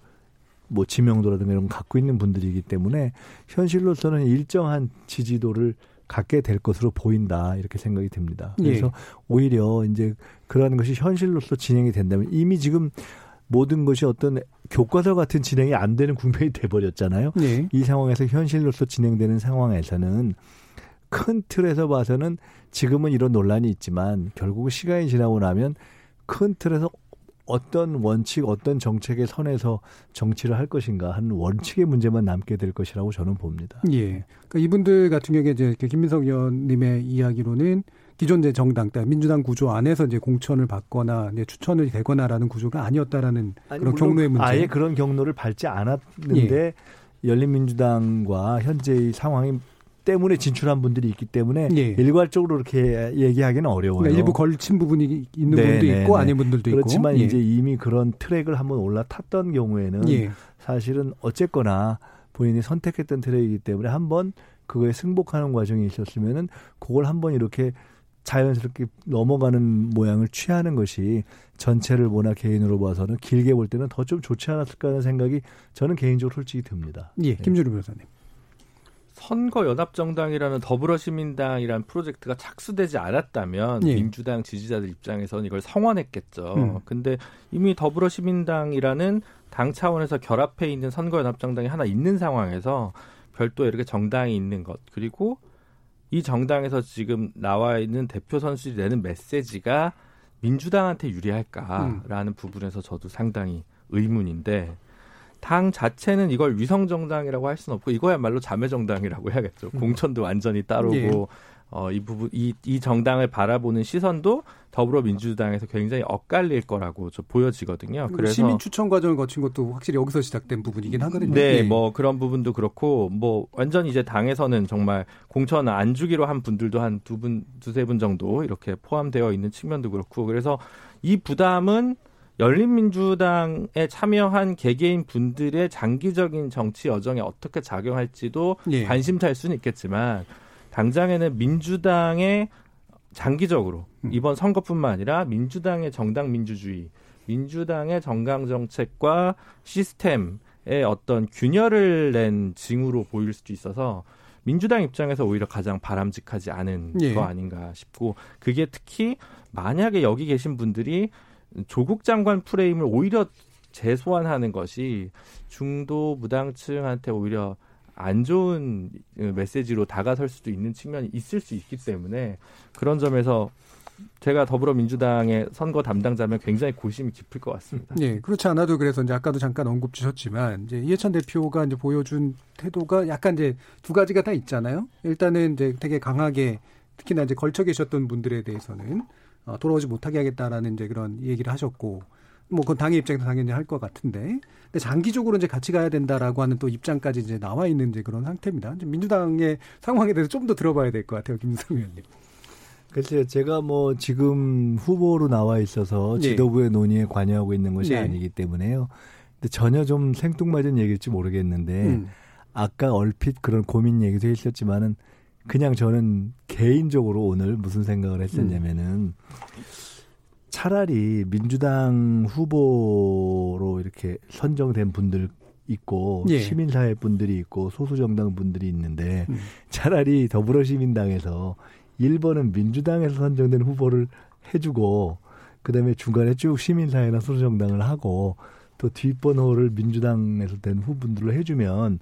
뭐 지명도라든가 이런 걸 갖고 있는 분들이기 때문에 현실로서는 일정한 지지도를 갖게 될 것으로 보인다 이렇게 생각이 듭니다. 그래서 예. 오히려 이제 그러한 것이 현실로서 진행이 된다면 이미 지금 모든 것이 어떤 교과서 같은 진행이 안 되는 국면이 돼버렸잖아요. 네. 이 상황에서 현실로서 진행되는 상황에서는 큰 틀에서 봐서는 지금은 이런 논란이 있지만 결국 시간이 지나고 나면 큰 틀에서 어떤 원칙, 어떤 정책의 선에서 정치를 할 것인가 하는 원칙의 문제만 남게 될 것이라고 저는 봅니다. 예. 그러니까 이분들 같은 경우에 이제 김민석 의원님의 이야기로는 기존 제 정당, 민주당 구조 안에서 이제 공천을 받거나 이제 추천을 되거나라는 구조가 아니었다라는 아니, 그런 경로의 문제. 아예 그런 경로를 밟지 않았는데 예. 열린민주당과 현재의 상황이 때문에 진출한 분들이 있기 때문에 예. 일괄적으로 이렇게 얘기하기는 어려워요. 그러니까 일부 걸친 부분이 있는 네, 분도 네, 있고 네. 아닌 분들도 그렇지만 있고. 그렇지만 이제 예. 이미 그런 트랙을 한번 올라탔던 경우에는 예. 사실은 어쨌거나 본인이 선택했던 트랙이기 때문에 한번 그거에 승복하는 과정이 있었으면은 그걸 한번 이렇게 자연스럽게 넘어가는 모양을 취하는 것이 전체를 보나 개인으로 봐서는 길게 볼 때는 더 좀 좋지 않았을까 하는 생각이 저는 개인적으로 솔직히 듭니다. 예, 김주루 변호사님. 선거 연합정당이라는 더불어시민당이라는 프로젝트가 착수되지 않았다면 예. 민주당 지지자들 입장에서는 이걸 성원했겠죠. 음. 근데 이미 더불어시민당이라는 당 차원에서 결합해 있는 선거 연합정당이 하나 있는 상황에서 별도 이렇게 정당이 있는 것 그리고 이 정당에서 지금 나와 있는 대표 선수들이 내는 메시지가 민주당한테 유리할까라는 음. 부분에서 저도 상당히 의문인데 당 자체는 이걸 위성 정당이라고 할 수는 없고 이거야말로 자매 정당이라고 해야겠죠. 음. 공천도 완전히 따르고 예. 어, 이 부분 이, 이 정당을 바라보는 시선도 더불어민주당에서 굉장히 엇갈릴 거라고 저 보여지거든요. 그래서 시민 추천 과정을 거친 것도 확실히 여기서 시작된 부분이긴 하거든요. 네, 예. 뭐 그런 부분도 그렇고 뭐 완전 이제 당에서는 정말 공천 안 주기로 한 분들도 한 두 분, 두세 분 정도 이렇게 포함되어 있는 측면도 그렇고 그래서 이 부담은 열린민주당에 참여한 개개인 분들의 장기적인 정치 여정에 어떻게 작용할지도 예. 관심사일 수는 있겠지만 당장에는 민주당의 장기적으로 음. 이번 선거뿐만 아니라 민주당의 정당 민주주의, 민주당의 정강 정책과 시스템의 어떤 균열을 낸 징후로 보일 수도 있어서 민주당 입장에서 오히려 가장 바람직하지 않은 예. 거 아닌가 싶고 그게 특히 만약에 여기 계신 분들이 조국 장관 프레임을 오히려 재소환하는 것이 중도 무당층한테 오히려 안 좋은 메시지로 다가설 수도 있는 측면이 있을 수 있기 때문에 그런 점에서 제가 더불어민주당의 선거 담당자면 굉장히 고심이 깊을 것 같습니다. 네, 그렇지 않아도 그래서 이제 아까도 잠깐 언급 주셨지만 이제 이해찬 대표가 이제 보여준 태도가 약간 이제 두 가지가 다 있잖아요. 일단은 이제 되게 강하게 특히나 이제 걸쳐 계셨던 분들에 대해서는 어, 돌아오지 못하게 하겠다라는 이제 그런 얘기를 하셨고 뭐 그건 당의 입장에서 당연히 할 것 같은데 근데 장기적으로 이제 같이 가야 된다라고 하는 또 입장까지 이제 나와 있는 이제 그런 상태입니다. 민주당의 상황에 대해서 좀 더 들어봐야 될 것 같아요, 김성 의원님. 글쎄요, 제가 뭐 지금 후보로 나와 있어서 네. 지도부의 논의에 관여하고 있는 것이 네. 아니기 때문에요. 근데 전혀 좀 생뚱맞은 얘기일지 모르겠는데 음. 아까 얼핏 그런 고민 얘기도 했었지만은 그냥 저는 개인적으로 오늘 무슨 생각을 했었냐면은 음. 차라리 민주당 후보로 이렇게 선정된 분들 있고 예. 시민사회 분들이 있고 소수 정당 분들이 있는데 음. 차라리 더불어시민당에서 1번은 민주당에서 선정된 후보를 해주고 그다음에 중간에 쭉 시민사회나 소수 정당을 하고 또 뒷번호를 민주당에서 된 후분들로 해주면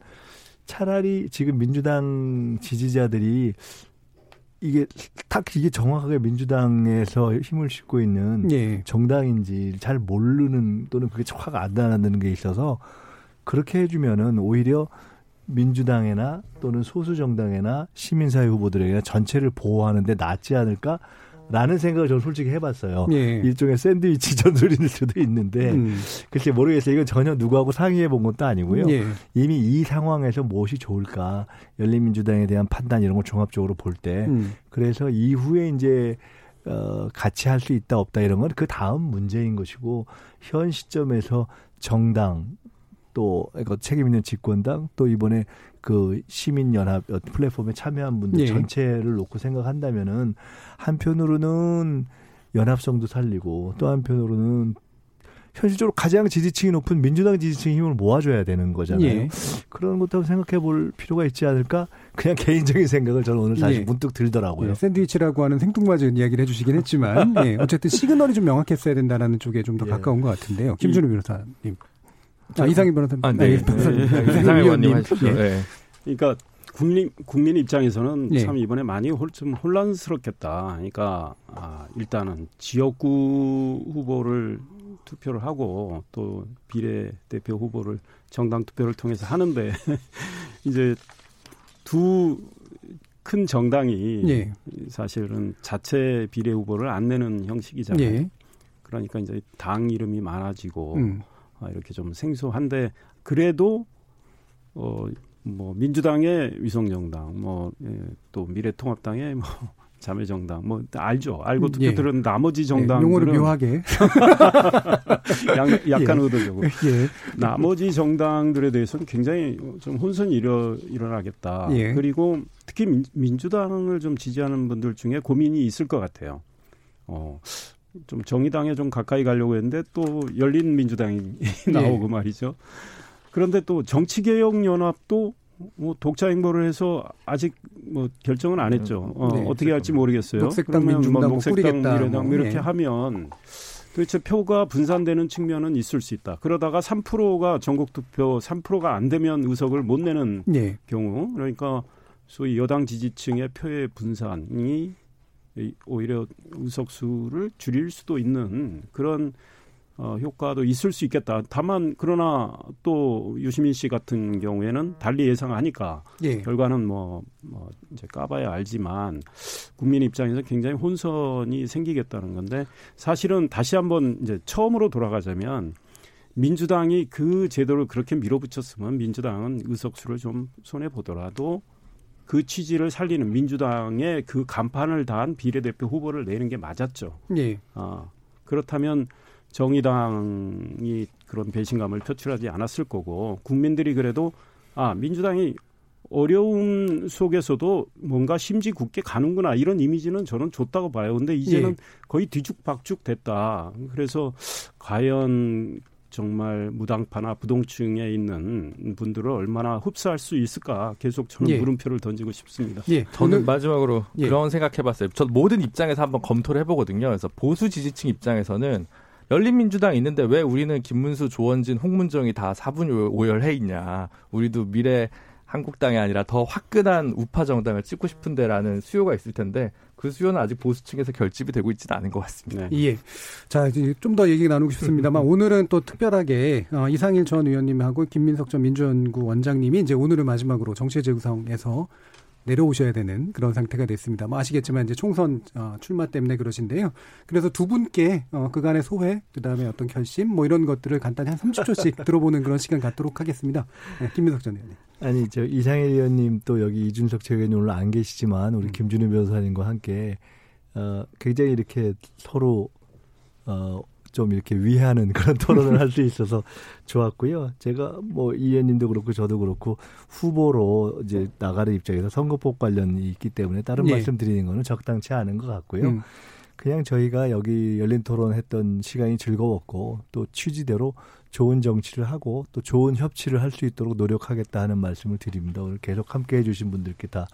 차라리 지금 민주당 지지자들이 이게 딱 이게 정확하게 민주당에서 힘을 싣고 있는 예. 정당인지 잘 모르는 또는 그게 확안 나는 게 있어서 그렇게 해주면은 오히려 민주당이나 또는 소수 정당이나 시민사회 후보들에게 전체를 보호하는데 낫지 않을까 라는 생각을 저는 솔직히 해봤어요. 예. 일종의 샌드위치 전술일 수도 있는데 음. 글쎄 모르겠어요. 이건 전혀 누구하고 상의해 본 것도 아니고요. 예. 이미 이 상황에서 무엇이 좋을까 열린민주당에 대한 판단 이런 걸 종합적으로 볼때 음. 그래서 이후에 이제 어, 같이 할 수 있다 없다 이런 건 그 다음 문제인 것이고 현 시점에서 정당 또 책임 있는 집권당 또 이번에 그 시민연합 플랫폼에 참여한 분들 예. 전체를 놓고 생각한다면은 한편으로는 연합성도 살리고 또 한편으로는 현실적으로 가장 지지층이 높은 민주당 지지층의 힘을 모아줘야 되는 거잖아요. 예. 그런 것도 생각해 볼 필요가 있지 않을까? 그냥 개인적인 생각을 저는 오늘 다시 예. 문득 들더라고요. 예. 샌드위치라고 하는 생뚱맞은 이야기를 해주시긴 했지만, 예. 어쨌든 시그널이 좀 명확했어야 된다는 쪽에 좀더 예. 가까운 것 같은데요. 김준우 변호사님. 아, 이상희 변호사님. 아, 네. 네. 네. 이상희 의원님 하십시오. 네. 그러니까 국민 국민 입장에서는 네. 참 이번에 많이 홀, 좀 혼란스럽겠다. 그러니까 아, 일단은 지역구 후보를 투표를 하고 또 비례 대표 후보를 정당 투표를 통해서 하는데 이제 두 큰 정당이 예. 사실은 자체 비례 후보를 안 내는 형식이잖아요. 예. 그러니까 이제 당 이름이 많아지고 음. 아, 이렇게 좀 생소한데 그래도 어 뭐 민주당의 위성 정당, 뭐또 예, 미래통합당의 뭐 자매 정당 뭐 알죠. 알고 투표들은 예. 나머지 정당 예, 용어를 묘하게 약, 약간 예. 의도적으로 예. 나머지 정당들에 대해서는 굉장히 좀 혼선이 일어, 일어나겠다. 예. 그리고 특히 민, 주당을 좀 지지하는 분들 중에 고민이 있을 것 같아요. 어. 좀 정의당에 좀 가까이 가려고 했는데 또 열린 민주당이 예. 나오고 말이죠. 그런데 또 정치개혁연합도 뭐 독자 행보를 해서 아직 뭐 결정은 안 했죠. 어, 네, 떻게 할지 모르겠어요. 녹색당 민주당 뭐 녹색당 미래당 뭐 이렇게 네. 하면 도대체 표가 분산되는 측면은 있을 수 있다. 그러다가 3%가 전국 투표 3%가 안 되면 의석을 못 내는 네. 경우 그러니까 소위 여당 지지층의 표의 분산이 오히려 의석수를 줄일 수도 있는 그런 어, 효과도 있을 수 있겠다. 다만 그러나 또 유시민 씨 같은 경우에는 달리 예상하니까 예. 결과는 뭐, 뭐 이제 까봐야 알지만 국민 입장에서 굉장히 혼선이 생기겠다는 건데 사실은 다시 한번 이제 처음으로 돌아가자면 민주당이 그 제도를 그렇게 밀어붙였으면 민주당은 의석수를 좀 손해 보더라도 그 취지를 살리는 민주당의 그 간판을 다한 비례대표 후보를 내는 게 맞았죠. 예. 아, 그렇다면 정의당이 그런 배신감을 표출하지 않았을 거고 국민들이 그래도 아 민주당이 어려움 속에서도 뭔가 심지 굳게 가는구나 이런 이미지는 저는 좋다고 봐요. 근데 이제는 예. 거의 뒤죽박죽 됐다. 그래서 과연 정말 무당파나 부동층에 있는 분들을 얼마나 흡수할 수 있을까 계속 저는 예. 물음표를 던지고 싶습니다. 예. 저는 마지막으로 예. 그런 생각해봤어요. 저 모든 입장에서 한번 검토를 해보거든요. 그래서 보수 지지층 입장에서는 열린민주당 있는데 왜 우리는 김문수, 조원진, 홍문정이 다 사분 오열해 있냐. 우리도 미래 한국당이 아니라 더 화끈한 우파 정당을 찍고 싶은데라는 수요가 있을 텐데 그 수요는 아직 보수 층에서 결집이 되고 있지는 않은 것 같습니다. 네. 예. 자, 좀더 얘기 나누고 싶습니다만 오늘은 또 특별하게 어, 이상일 전 의원님하고 김민석 전 민주연구 원장님이 이제 오늘을 마지막으로 정치의 재구성에서 내려오셔야 되는 그런 상태가 됐습니다. 뭐 아시겠지만 이제 총선 어, 출마 때문에 그러신데요. 그래서 두 분께 어, 그간의 소회, 그 다음에 어떤 결심, 뭐 이런 것들을 간단히 한 30초씩 들어보는 그런 시간 갖도록 하겠습니다. 네, 김민석 전 의원님. 아니 저 이상일 의원님 또 여기 이준석 최고위원님 오늘 안 계시지만 우리 음. 김준우 변호사님과 함께 어, 굉장히 이렇게 서로 어, 좀 이렇게 위하는 그런 토론을 할 수 있어서 좋았고요. 제가 뭐 이현님도 그렇고 저도 그렇고 후보로 이제 나가는 입장에서 선거법 관련이 있기 때문에 다른 예. 말씀 드리는 거는 적당치 않은 것 같고요. 음. 그냥 저희가 여기 열린 토론 했던 시간이 즐거웠고 또 취지대로 좋은 정치를 하고 또 좋은 협치를 할 수 있도록 노력하겠다 하는 말씀을 드립니다. 오늘 계속 함께 해주신 분들께 다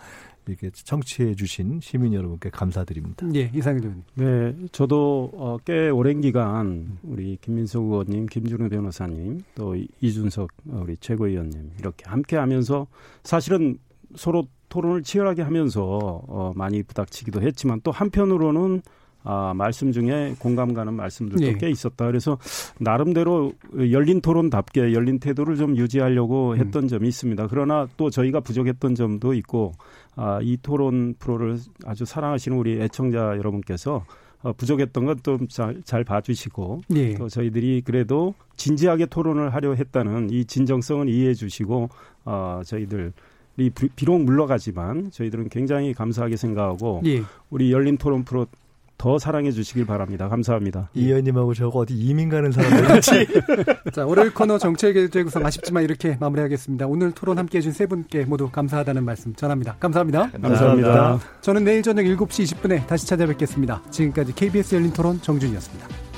이렇게 청취해 주신 시민 여러분께 감사드립니다. 예, 이상일 의원님. 네, 저도 어, 꽤 오랜 기간 우리 김민석 의원님, 김준우 변호사님, 또 이준석 우리 최고위원님 이렇게 함께 하면서 사실은 서로 토론을 치열하게 하면서 어, 많이 부닥치기도 했지만 또 한편으로는 아, 말씀 중에 공감 가는 말씀들도 네. 꽤 있었다. 그래서 나름대로 열린 토론답게 열린 태도를 좀 유지하려고 음. 했던 음. 점이 있습니다. 그러나 또 저희가 부족했던 점도 있고 아, 이 토론 프로를 아주 사랑하시는 우리 애청자 여러분께서 어, 부족했던 것좀잘 잘 봐주시고 네. 또 저희들이 그래도 진지하게 토론을 하려 했다는 이 진정성을 이해해 주시고 어, 저희들 이 비록 물러가지만 저희들은 굉장히 감사하게 생각하고 예. 우리 열린 토론 프로 더 사랑해 주시길 바랍니다. 감사합니다. 이 의원님하고 저거 어디 이민 가는 사람들 같이. 자, 월요일 코너 정책의 재구성 아쉽지만 이렇게 마무리하겠습니다. 오늘 토론 함께 해준 세 분께 모두 감사하다는 말씀 전합니다. 감사합니다. 감사합니다. 감사합니다. 저는 내일 저녁 7시 20분에 다시 찾아뵙겠습니다. 지금까지 KBS 열린 토론 정준이었습니다.